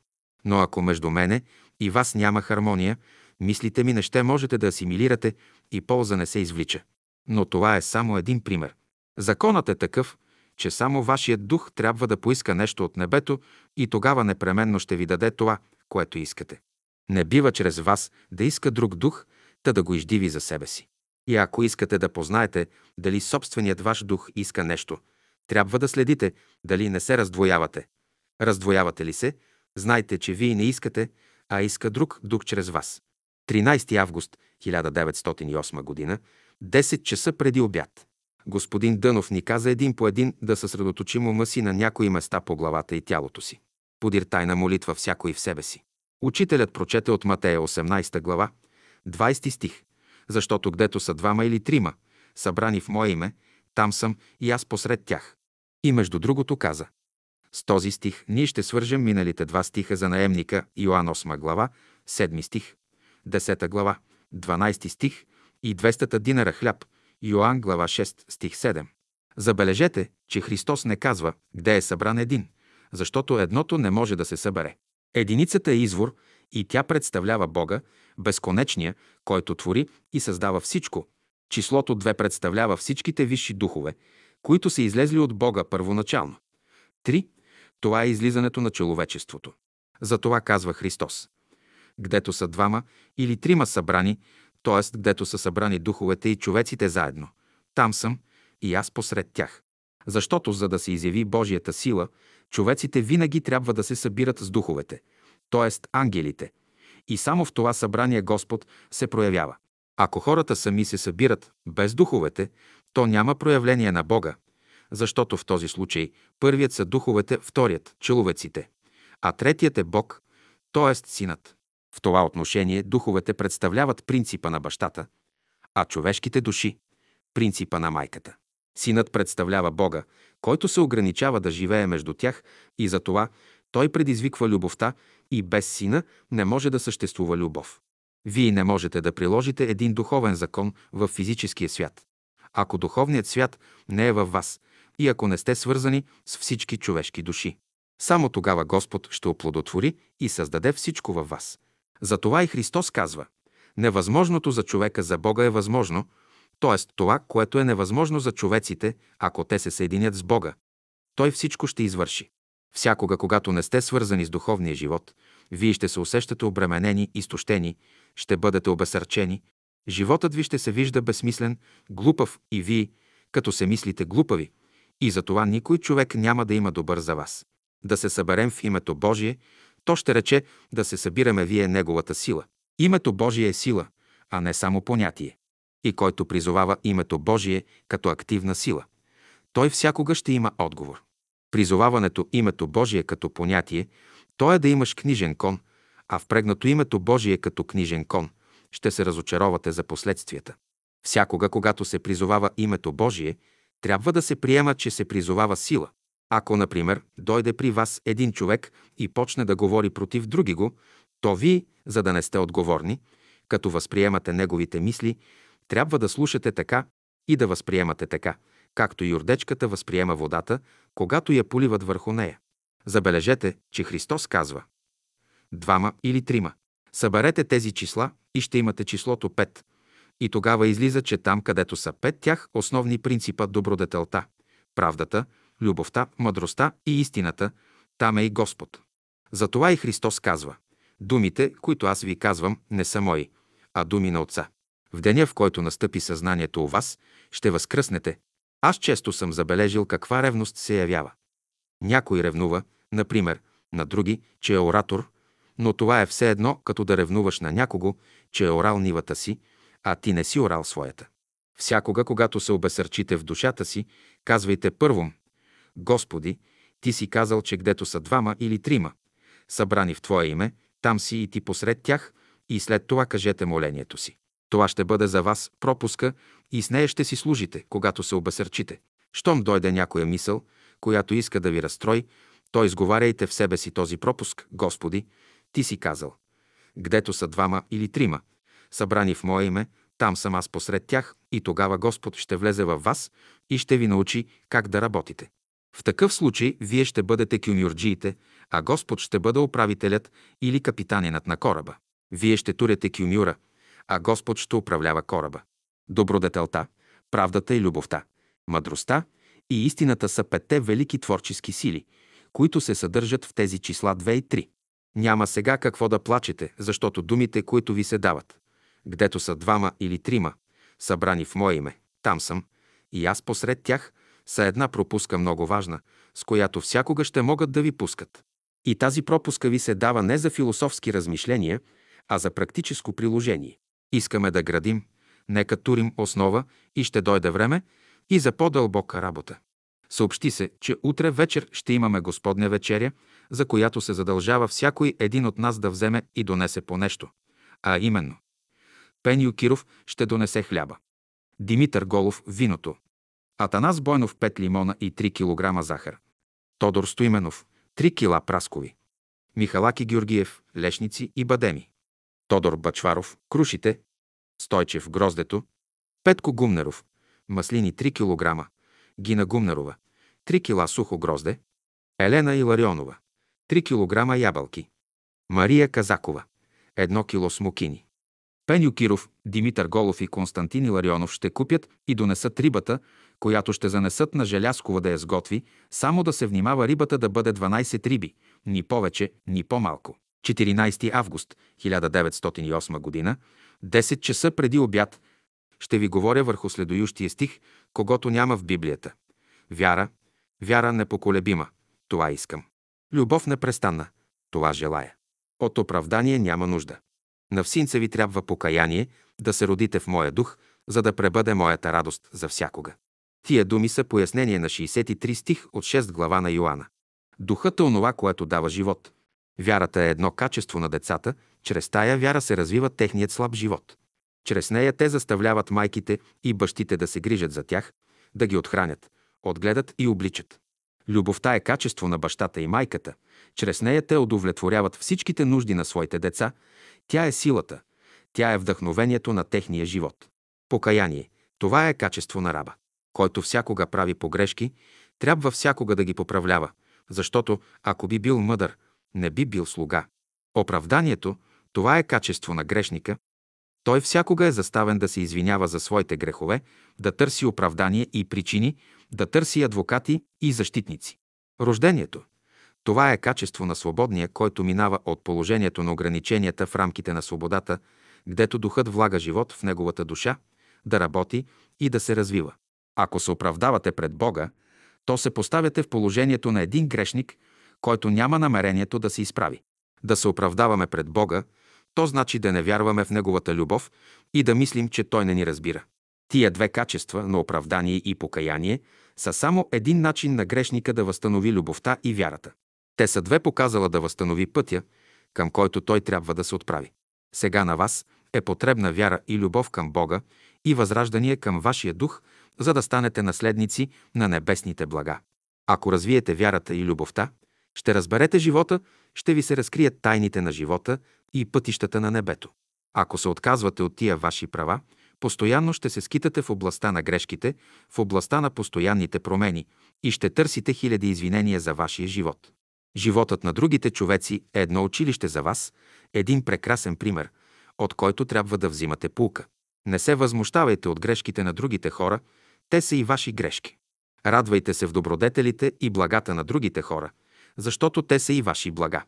Но ако между мене и вас няма хармония, мислите ми не ще можете да асимилирате и полза не се извлича. Но това е само един пример. Законът е такъв, че само вашият дух трябва да поиска нещо от небето и тогава непременно ще ви даде това, което искате. Не бива чрез вас да иска друг дух, та да го издиви за себе си. И ако искате да познаете дали собственият ваш дух иска нещо, трябва да следите дали не се раздвоявате. Раздвоявате ли се, знайте, че вие не искате, а иска друг дух чрез вас. 13 август 1908 г., 10 часа преди обяд. Господин Дънов ни каза един по един да съсредоточим ума си на някои места по главата и тялото си. Подир тайна молитва всяко и в себе си. Учителят прочете от Матея 18 глава, 20 стих. Защото гдето са двама или трима, събрани в Мое име, там съм и аз посред тях. И между другото каза. С този стих ние ще свържем миналите два стиха за наемника Йоан 8 глава, 7 стих, 10 глава, 12 стих и 200 динара хляб, Йоан глава 6 стих 7. Забележете, че Христос не казва, къде е събран един, защото едното не може да се събере. Единицата е извор и тя представлява Бога, безконечния, който твори и създава всичко. Числото 2 представлява всичките висши духове, които са излезли от Бога първоначално. 3. Това е излизането на човечеството. За това казва Христос. Гдето са двама или трима събрани, т.е. гдето са събрани духовете и човеците заедно. Там съм и аз посред тях. Защото за да се изяви Божията сила, човеците винаги трябва да се събират с духовете, т.е. ангелите. И само в това събрание Господ се проявява. Ако хората сами се събират без духовете, то няма проявление на Бога, защото в този случай първият са духовете, вторият – человеците, а третият е Бог, т.е. Синът. В това отношение духовете представляват принципа на бащата, а човешките души – принципа на майката. Синът представлява Бога, който се ограничава да живее между тях и за това той предизвиква любовта и без сина не може да съществува любов. Вие не можете да приложите един духовен закон в физическия свят. Ако духовният свят не е във вас и ако не сте свързани с всички човешки души. Само тогава Господ ще оплодотвори и създаде всичко във вас. Затова и Христос казва Невъзможното за човека за Бога е възможно, т.е. това, което е невъзможно за човеците, ако те се съединят с Бога. Той всичко ще извърши. Всякога, когато не сте свързани с духовния живот, вие ще се усещате обременени, изтощени, ще бъдете обесърчени, животът ви ще се вижда безсмислен, глупав и вие, като се мислите глупави, и затова никой човек няма да има добър за вас. Да се съберем в името Божие, то ще рече да се събираме вие Неговата сила. Името Божие е сила, а не само понятие. И който призовава името Божие като активна сила, той всякога ще има отговор. Призоваването името Божие като понятие, то е да имаш книжен кон, а впрегнато името Божие като книжен кон, ще се разочаровате за последствията. Всякога, когато се призовава името Божие, трябва да се приема, че се призовава сила. Ако, например, дойде при вас един човек и почне да говори против други го, то вие, за да не сте отговорни, като възприемате неговите мисли, трябва да слушате така и да възприемате така, както и ордечката възприема водата, когато я поливат върху нея. Забележете, че Христос казва двама или трима. Съберете тези числа и ще имате числото 5. И тогава излиза, че там, където са пет тях, основни принципа добродетелта, правдата, любовта, мъдростта и истината, там е и Господ. Затова и Христос казва Думите, които аз ви казвам, не са мои, а думи на Отца. В деня, в който настъпи съзнанието у вас, ще възкръснете. Аз често съм забележил каква ревност се явява. Някой ревнува, например, на други, че е оратор, но това е все едно, като да ревнуваш на някого, че е орал нивата си, а ти не си орал своята. Всякога, когато се обесърчите в душата си, казвайте първо, Господи, Ти си казал, че гдето са двама или трима, събрани в Твое име, там си и Ти посред тях, и след това кажете молението си. Това ще бъде за вас пропуска и с нея ще си служите, когато се обесърчите. Щом дойде някоя мисъл, която иска да ви разстрои, то изговаряйте в себе си този пропуск. Господи, Ти си казал. Гдето са двама или трима, събрани в Мое име, там съм аз посред тях и тогава Господ ще влезе във вас и ще ви научи как да работите. В такъв случай вие ще бъдете кюмюрджиите, а Господ ще бъде управителят или капитанинът на кораба. Вие ще турете кюмюра, а Господ ще управлява кораба. Добродетелта, правдата и любовта, мъдростта и истината са петте велики творчески сили, които се съдържат в тези числа 2 и 3. Няма сега какво да плачете, защото думите, които ви се дават, гдето са двама или трима, събрани в Мое име, там съм, и аз посред тях, са една пропуска много важна, с която всякога ще могат да ви пускат. И тази пропуска ви се дава не за философски размишления, а за практическо приложение. Искаме да градим, нека турим основа и ще дойде време и за по-дълбока работа. Съобщи се, че утре вечер ще имаме Господня вечеря, за която се задължава всякой един от нас да вземе и донесе по нещо. А именно, Пеню Киров ще донесе хляба. Димитър Голов – виното. Атанас Бойнов – 5 лимона и 3 кг захар. Тодор Стоименов – 3 кг праскови. Михалаки Георгиев – лешници и бадеми. Тодор Бачваров – крушите. Стойчев – гроздето. Петко Гумнеров – маслини 3 кг. Гина Гумнерова – 3 кг сухо грозде. Елена Иларионова. 3 кг ябълки. Мария Казакова. 1 кг смокини. Пеню Киров, Димитър Голов и Константин Иларионов ще купят и донесат рибата, която ще занесат на Желяскова да я сготви, само да се внимава рибата да бъде 12 риби, ни повече, ни по-малко. 14 август 1908 г. 10 часа преди обяд ще ви говоря върху следующия стих, когато няма в Библията. Вяра, вяра непоколебима, това искам. Любов непрестанна, това желая. От оправдание няма нужда. На всинца ви трябва покаяние, да се родите в моя дух, за да пребъде моята радост за всякога. Тия думи са пояснение на 63 стих от 6 глава на Йоанна. Духът е онова, което дава живот. Вярата е едно качество на децата, чрез тая вяра се развива техният слаб живот. Чрез нея те заставляват майките и бащите да се грижат за тях, да ги отхранят, отгледат и обличат. Любовта е качество на бащата и майката. Чрез нея те удовлетворяват всичките нужди на своите деца. Тя е силата. Тя е вдъхновението на техния живот. Покаяние. Това е качество на раба. Който всякога прави погрешки, трябва всякога да ги поправлява, защото ако би бил мъдър, не би бил слуга. Оправданието – това е качество на грешника. Той всякога е заставен да се извинява за своите грехове, да търси оправдание и причини, да търси адвокати и защитници. Рождението – това е качество на свободния, който минава от положението на ограниченията в рамките на свободата, гдето духът влага живот в неговата душа, да работи и да се развива. Ако се оправдавате пред Бога, то се поставяте в положението на един грешник, който няма намерението да се изправи. Да се оправдаваме пред Бога, то значи да не вярваме в Неговата любов и да мислим, че Той не ни разбира. Тия две качества на оправдание и покаяние са само един начин на грешника да възстанови любовта и вярата. Те са две показала да възстанови пътя, към който той трябва да се отправи. Сега на вас е потребна вяра и любов към Бога и възраждание към вашия дух, за да станете наследници на небесните блага. Ако развиете вярата и любовта, ще разберете живота, ще ви се разкрият тайните на живота и пътищата на небето. Ако се отказвате от тия ваши права, постоянно ще се скитате в областта на грешките, в областта на постоянните промени и ще търсите хиляди извинения за вашия живот. Животът на другите човеци е едно училище за вас, един прекрасен пример, от който трябва да взимате пулка. Не се възмущавайте от грешките на другите хора, те са и ваши грешки. Радвайте се в добродетелите и благата на другите хора, защото те са и ваши блага.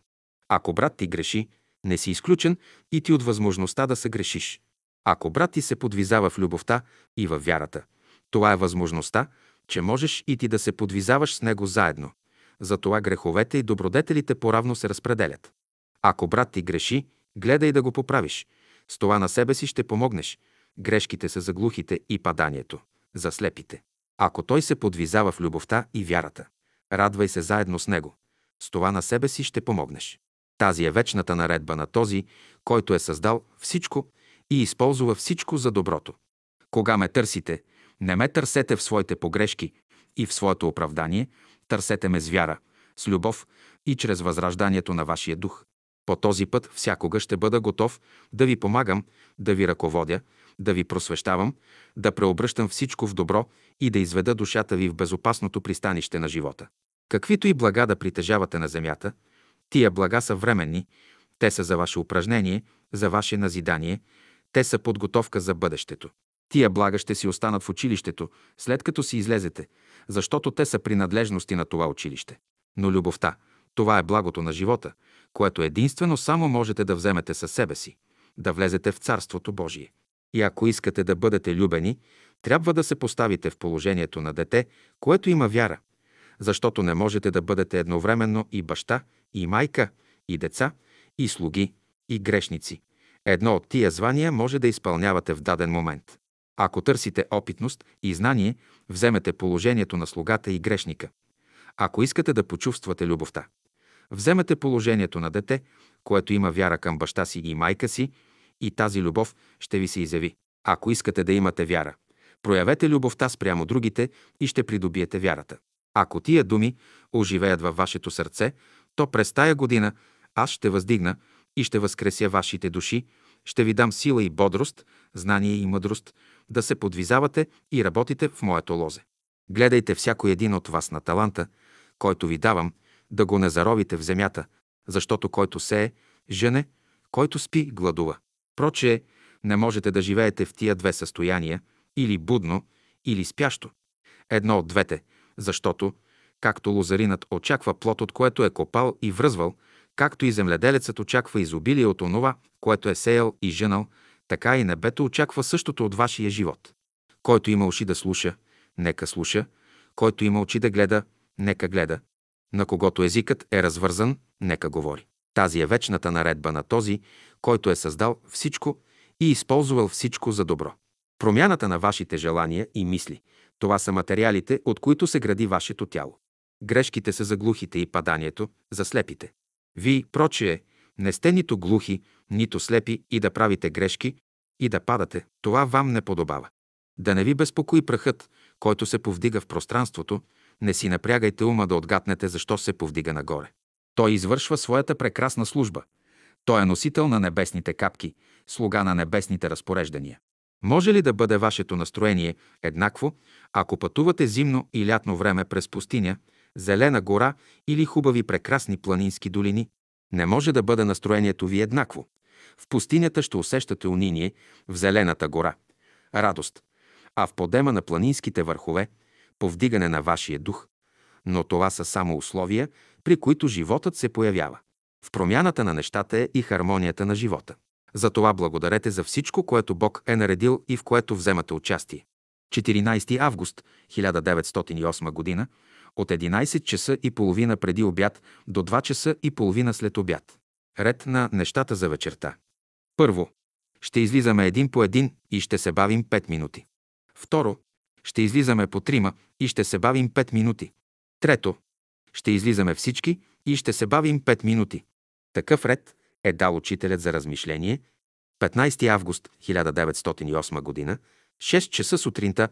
Ако брат ти греши, не си изключен и ти от възможността да се грешиш. Ако брат ти се подвизава в любовта и във вярата, това е възможността, че можеш и ти да се подвизаваш с него заедно. Затова греховете и добродетелите поравно се разпределят. Ако брат ти греши, гледай да го поправиш. С това на себе си ще помогнеш. Грешките са за глухите и паданието, за слепите. Ако той се подвизава в любовта и вярата, радвай се заедно с него. С това на себе си ще помогнеш. Тази е вечната наредба на този, който е създал всичко и използва всичко за доброто. Кога ме търсите, не ме търсете в своите погрешки и в своето оправдание, търсете ме с вяра, с любов и чрез възражданието на вашия дух. По този път всякога ще бъда готов да ви помагам, да ви ръководя, да ви просвещавам, да преобръщам всичко в добро и да изведа душата ви в безопасното пристанище на живота. Каквито и блага да притежавате на земята, тия блага са временни, те са за ваше упражнение, за ваше назидание, те са подготовка за бъдещето. Тия блага ще си останат в училището, след като си излезете, защото те са принадлежности на това училище. Но любовта, това е благото на живота, което единствено само можете да вземете със себе си, да влезете в Царството Божие. И ако искате да бъдете любени, трябва да се поставите в положението на дете, което има вяра, защото не можете да бъдете едновременно и баща, и майка, и деца, и слуги, и грешници. Едно от тия звания може да изпълнявате в даден момент. Ако търсите опитност и знание, вземете положението на слугата и грешника. Ако искате да почувствате любовта, вземете положението на дете, което има вяра към баща си и майка си, и тази любов ще ви се изяви. Ако искате да имате вяра, проявете любовта спрямо другите и ще придобиете вярата. Ако тия думи оживеят във вашето сърце, то през тая година аз ще въздигна и ще възкреся вашите души, ще ви дам сила и бодрост, знание и мъдрост, да се подвизавате и работите в моето лозе. Гледайте всяко един от вас на таланта, който ви давам, да го не заровите в земята, защото който сее, жене, който спи, гладува. Прочее, не можете да живеете в тия две състояния, или будно, или спящо. Едно от двете, защото, както лозаринът очаква плод, от което е копал и връзвал, както и земледелецът очаква изобилие от онова, което е сеял и женал, така и небето очаква същото от вашия живот. Който има уши да слуша, нека слуша, който има очи да гледа, нека гледа. На когото езикът е развързан, нека говори. Тази е вечната наредба на този, който е създал всичко и използвал всичко за добро. Промяната на вашите желания и мисли – това са материалите, от които се гради вашето тяло. Грешките са за глухите и паданието – за слепите. Вие, прочие, не сте нито глухи, нито слепи и да правите грешки и да падате. Това вам не подобава. Да не ви безпокои прахът, който се повдига в пространството, не си напрягайте ума да отгатнете защо се повдига нагоре. Той извършва своята прекрасна служба. Той е носител на небесните капки, слуга на небесните разпореждания. Може ли да бъде вашето настроение еднакво, ако пътувате зимно и лятно време през пустиня, зелена гора или хубави прекрасни планински долини? Не може да бъде настроението ви еднакво. В пустинята ще усещате униние, в зелената гора – радост, а в подема на планинските върхове – повдигане на вашия дух. Но това са само условия, при които животът се появява. В промяната на нещата е и хармонията на живота. Затова благодарете за всичко, което Бог е наредил и в което вземате участие. 14 август 1908 г. от 11 часа и половина преди обяд до 2 часа и половина след обяд. Ред на нещата за вечерта. Първо, ще излизаме един по един и ще се бавим 5 минути. Второ, ще излизаме по трима и ще се бавим 5 минути. Трето, ще излизаме всички и ще се бавим 5 минути. Такъв ред е дал учителят за размишление 15 август 1908 г. 6 часа сутринта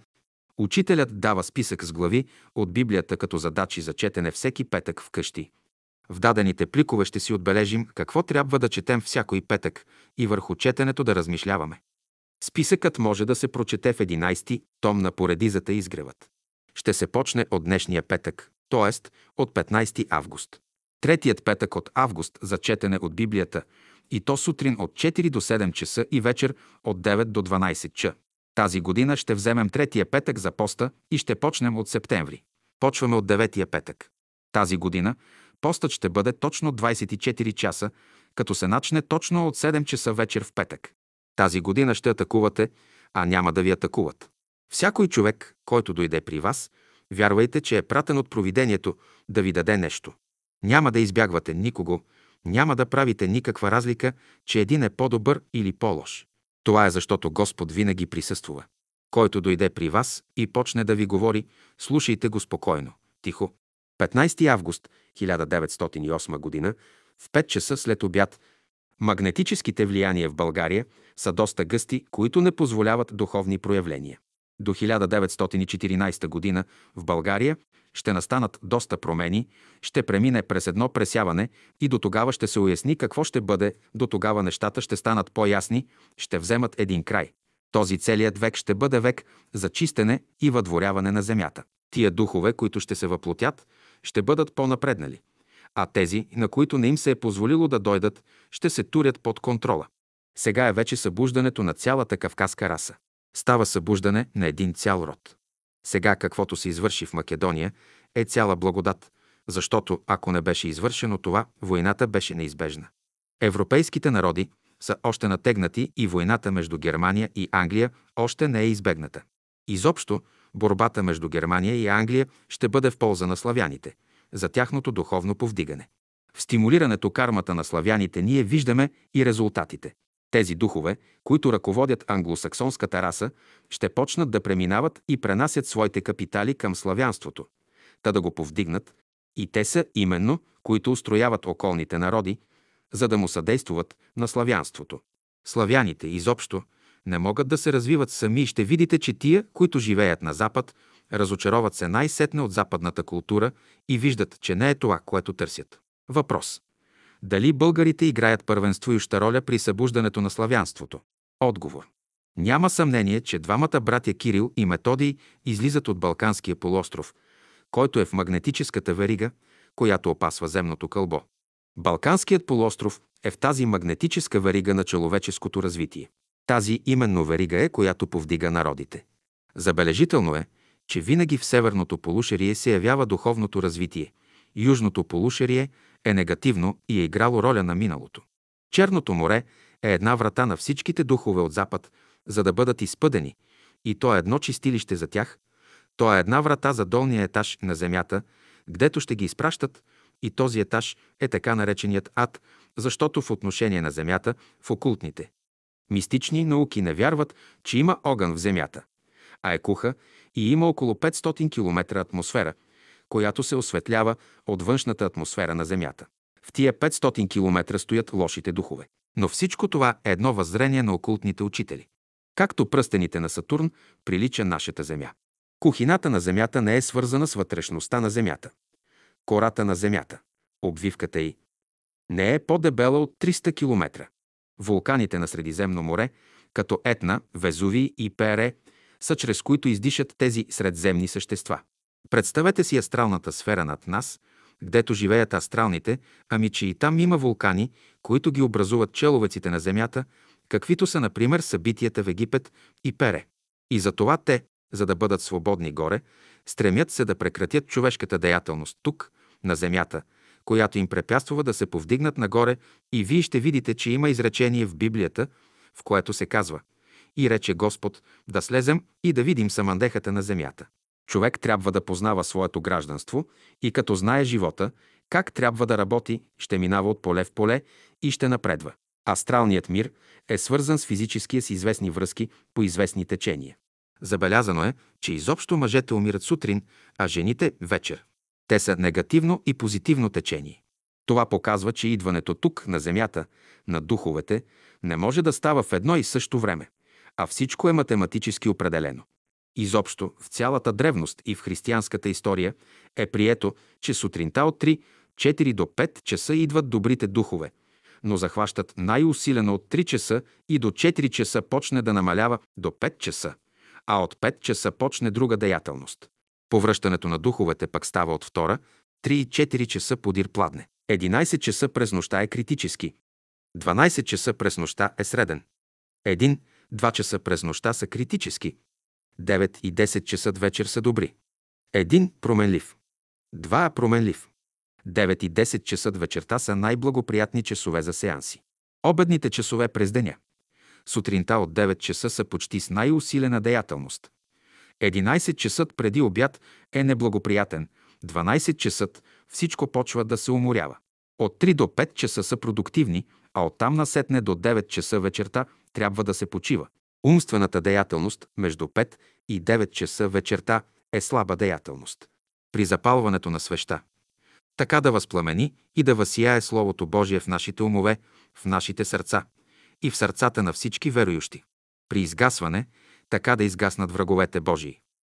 учителят дава списък с глави от Библията като задачи за четене всеки петък в къщи. В дадените пликове ще си отбележим какво трябва да четем всякой петък и върху четенето да размишляваме. Списъкът може да се прочете в 11 том на поредизата Изгревът. Ще се почне от днешния петък, т.е. от 15 август. Третият петък от август за четене от Библията и то сутрин от 4 до 7 часа и вечер от 9 до 12 ча. Тази година ще вземем третия петък за поста и ще почнем от септември. Почваме от деветия петък. Тази година постът ще бъде точно 24 часа, като се начне точно от 7 часа вечер в петък. Тази година ще атакувате, а няма да ви атакуват. Всякой човек, който дойде при вас, вярвайте, че е пратен от провидението да ви даде нещо. Няма да избягвате никого, няма да правите никаква разлика, че един е по-добър или по-лош. Това е защото Господ винаги присъствува. Който дойде при вас и почне да ви говори, слушайте го спокойно, тихо. 15 август 1908 г. в 5 часа след обяд магнетическите влияния в България са доста гъсти, които не позволяват духовни проявления. До 1914 г. в България ще настанат доста промени, ще премине през едно пресяване и до тогава ще се уясни какво ще бъде, до тогава нещата ще станат по-ясни, ще вземат един край. Този целият век ще бъде век за чистене и въдворяване на земята. Тия духове, които ще се въплотят, ще бъдат по-напреднали, а тези, на които не им се е позволило да дойдат, ще се турят под контрола. Сега е вече събуждането на цялата кавказска раса. Става събуждане на един цял род. Сега каквото се извърши в Македония е цяла благодат, защото ако не беше извършено това, войната беше неизбежна. Европейските народи са още натегнати и войната между Германия и Англия още не е избегната. Изобщо, борбата между Германия и Англия ще бъде в полза на славяните, за тяхното духовно повдигане. В стимулирането кармата на славяните ние виждаме и резултатите. Тези духове, които ръководят англосаксонската раса, ще почнат да преминават и пренасят своите капитали към славянството, та да го повдигнат, и те са именно, които устрояват околните народи, за да му съдействуват на славянството. Славяните изобщо не могат да се развиват сами и ще видите, че тия, които живеят на Запад, разочароват се най-сетне от западната култура и виждат, че не е това, което търсят. Въпрос. Дали българите играят първенствующа роля при събуждането на славянството? Отговор. Няма съмнение, че двамата братя Кирил и Методий излизат от Балканския полуостров, който е в магнетическата верига, която опасва земното кълбо. Балканският полуостров е в тази магнетическа верига на човеческото развитие. Тази именно верига е, която повдига народите. Забележително е, че винаги в северното полушарие се явява духовното развитие. Южното полушарие е негативно и е играло роля на миналото. Черното море е една врата на всичките духове от запад, за да бъдат изпъдени, и то е едно чистилище за тях, то е една врата за долния етаж на земята, гдето ще ги изпращат, и този етаж е така нареченият ад, защото в отношение на земята, в окултните, мистични науки не вярват, че има огън в земята, а е куха и има около 500 км атмосфера, която се осветлява от външната атмосфера на земята. В тия 500 км стоят лошите духове. Но всичко това е едно въззрение на окултните учители. Както пръстените на Сатурн прилича нашата Земя. Кухината на Земята не е свързана с вътрешността на Земята. Кората на Земята, обвивката й, не е по-дебела от 300 км. Вулканите на Средиземно море, като Етна, Везуви и Пере, са чрез които издишат тези средземни същества. Представете си астралната сфера над нас, гдето живеят астралните, ами че и там има вулкани, които ги образуват человеците на Земята, каквито са, например, събитията в Египет и Пере. И за това те, за да бъдат свободни горе, стремят се да прекратят човешката деятелност тук, на Земята, която им препятствува да се повдигнат нагоре и вие ще видите, че има изречение в Библията, в което се казва «И рече Господ, да слезем и да видим самандехата на земята». Човек трябва да познава своето гражданство и като знае живота, как трябва да работи, ще минава от поле в поле и ще напредва. Астралният мир е свързан с физическия с известни връзки по известни течения. Забелязано е, че изобщо мъжете умират сутрин, а жените – вечер. Те са негативно и позитивно течение. Това показва, че идването тук, на Земята, на духовете, не може да става в едно и също време, а всичко е математически определено. Изобщо в цялата древност и в християнската история е прието, че сутринта от 3, 4 до 5 часа идват добрите духове, но захващат най-усилено от 3 часа и до 4 часа почне да намалява до 5 часа, а от 5 часа почне друга деятелност. Повръщането на духовете пък става от 2, 3 и 4 часа подир пладне. 11 часа през нощта е критически. 12 часа през нощта е среден. 1, 2 часа през нощта са критически. 9 и 10 часа вечер са добри. 1 променлив. 2 променлив. 9 и 10 часа вечерта са най-благоприятни часове за сеанси. Обедните часове през деня. Сутринта от 9 часа са почти с най-усилена деятелност. 11 часът преди обяд е неблагоприятен, 12 часът всичко почва да се уморява. От 3 до 5 часа са продуктивни, а оттам насетне до 9 часа вечерта трябва да се почива. Умствената деятелност между 5 и 9 часа вечерта е слаба деятелност. При запалването на свеща. Така да възпламени и да възсияе Словото Божие в нашите умове, в нашите сърца и в сърцата на всички верующи. При изгасване, така да изгаснат враговете Божии.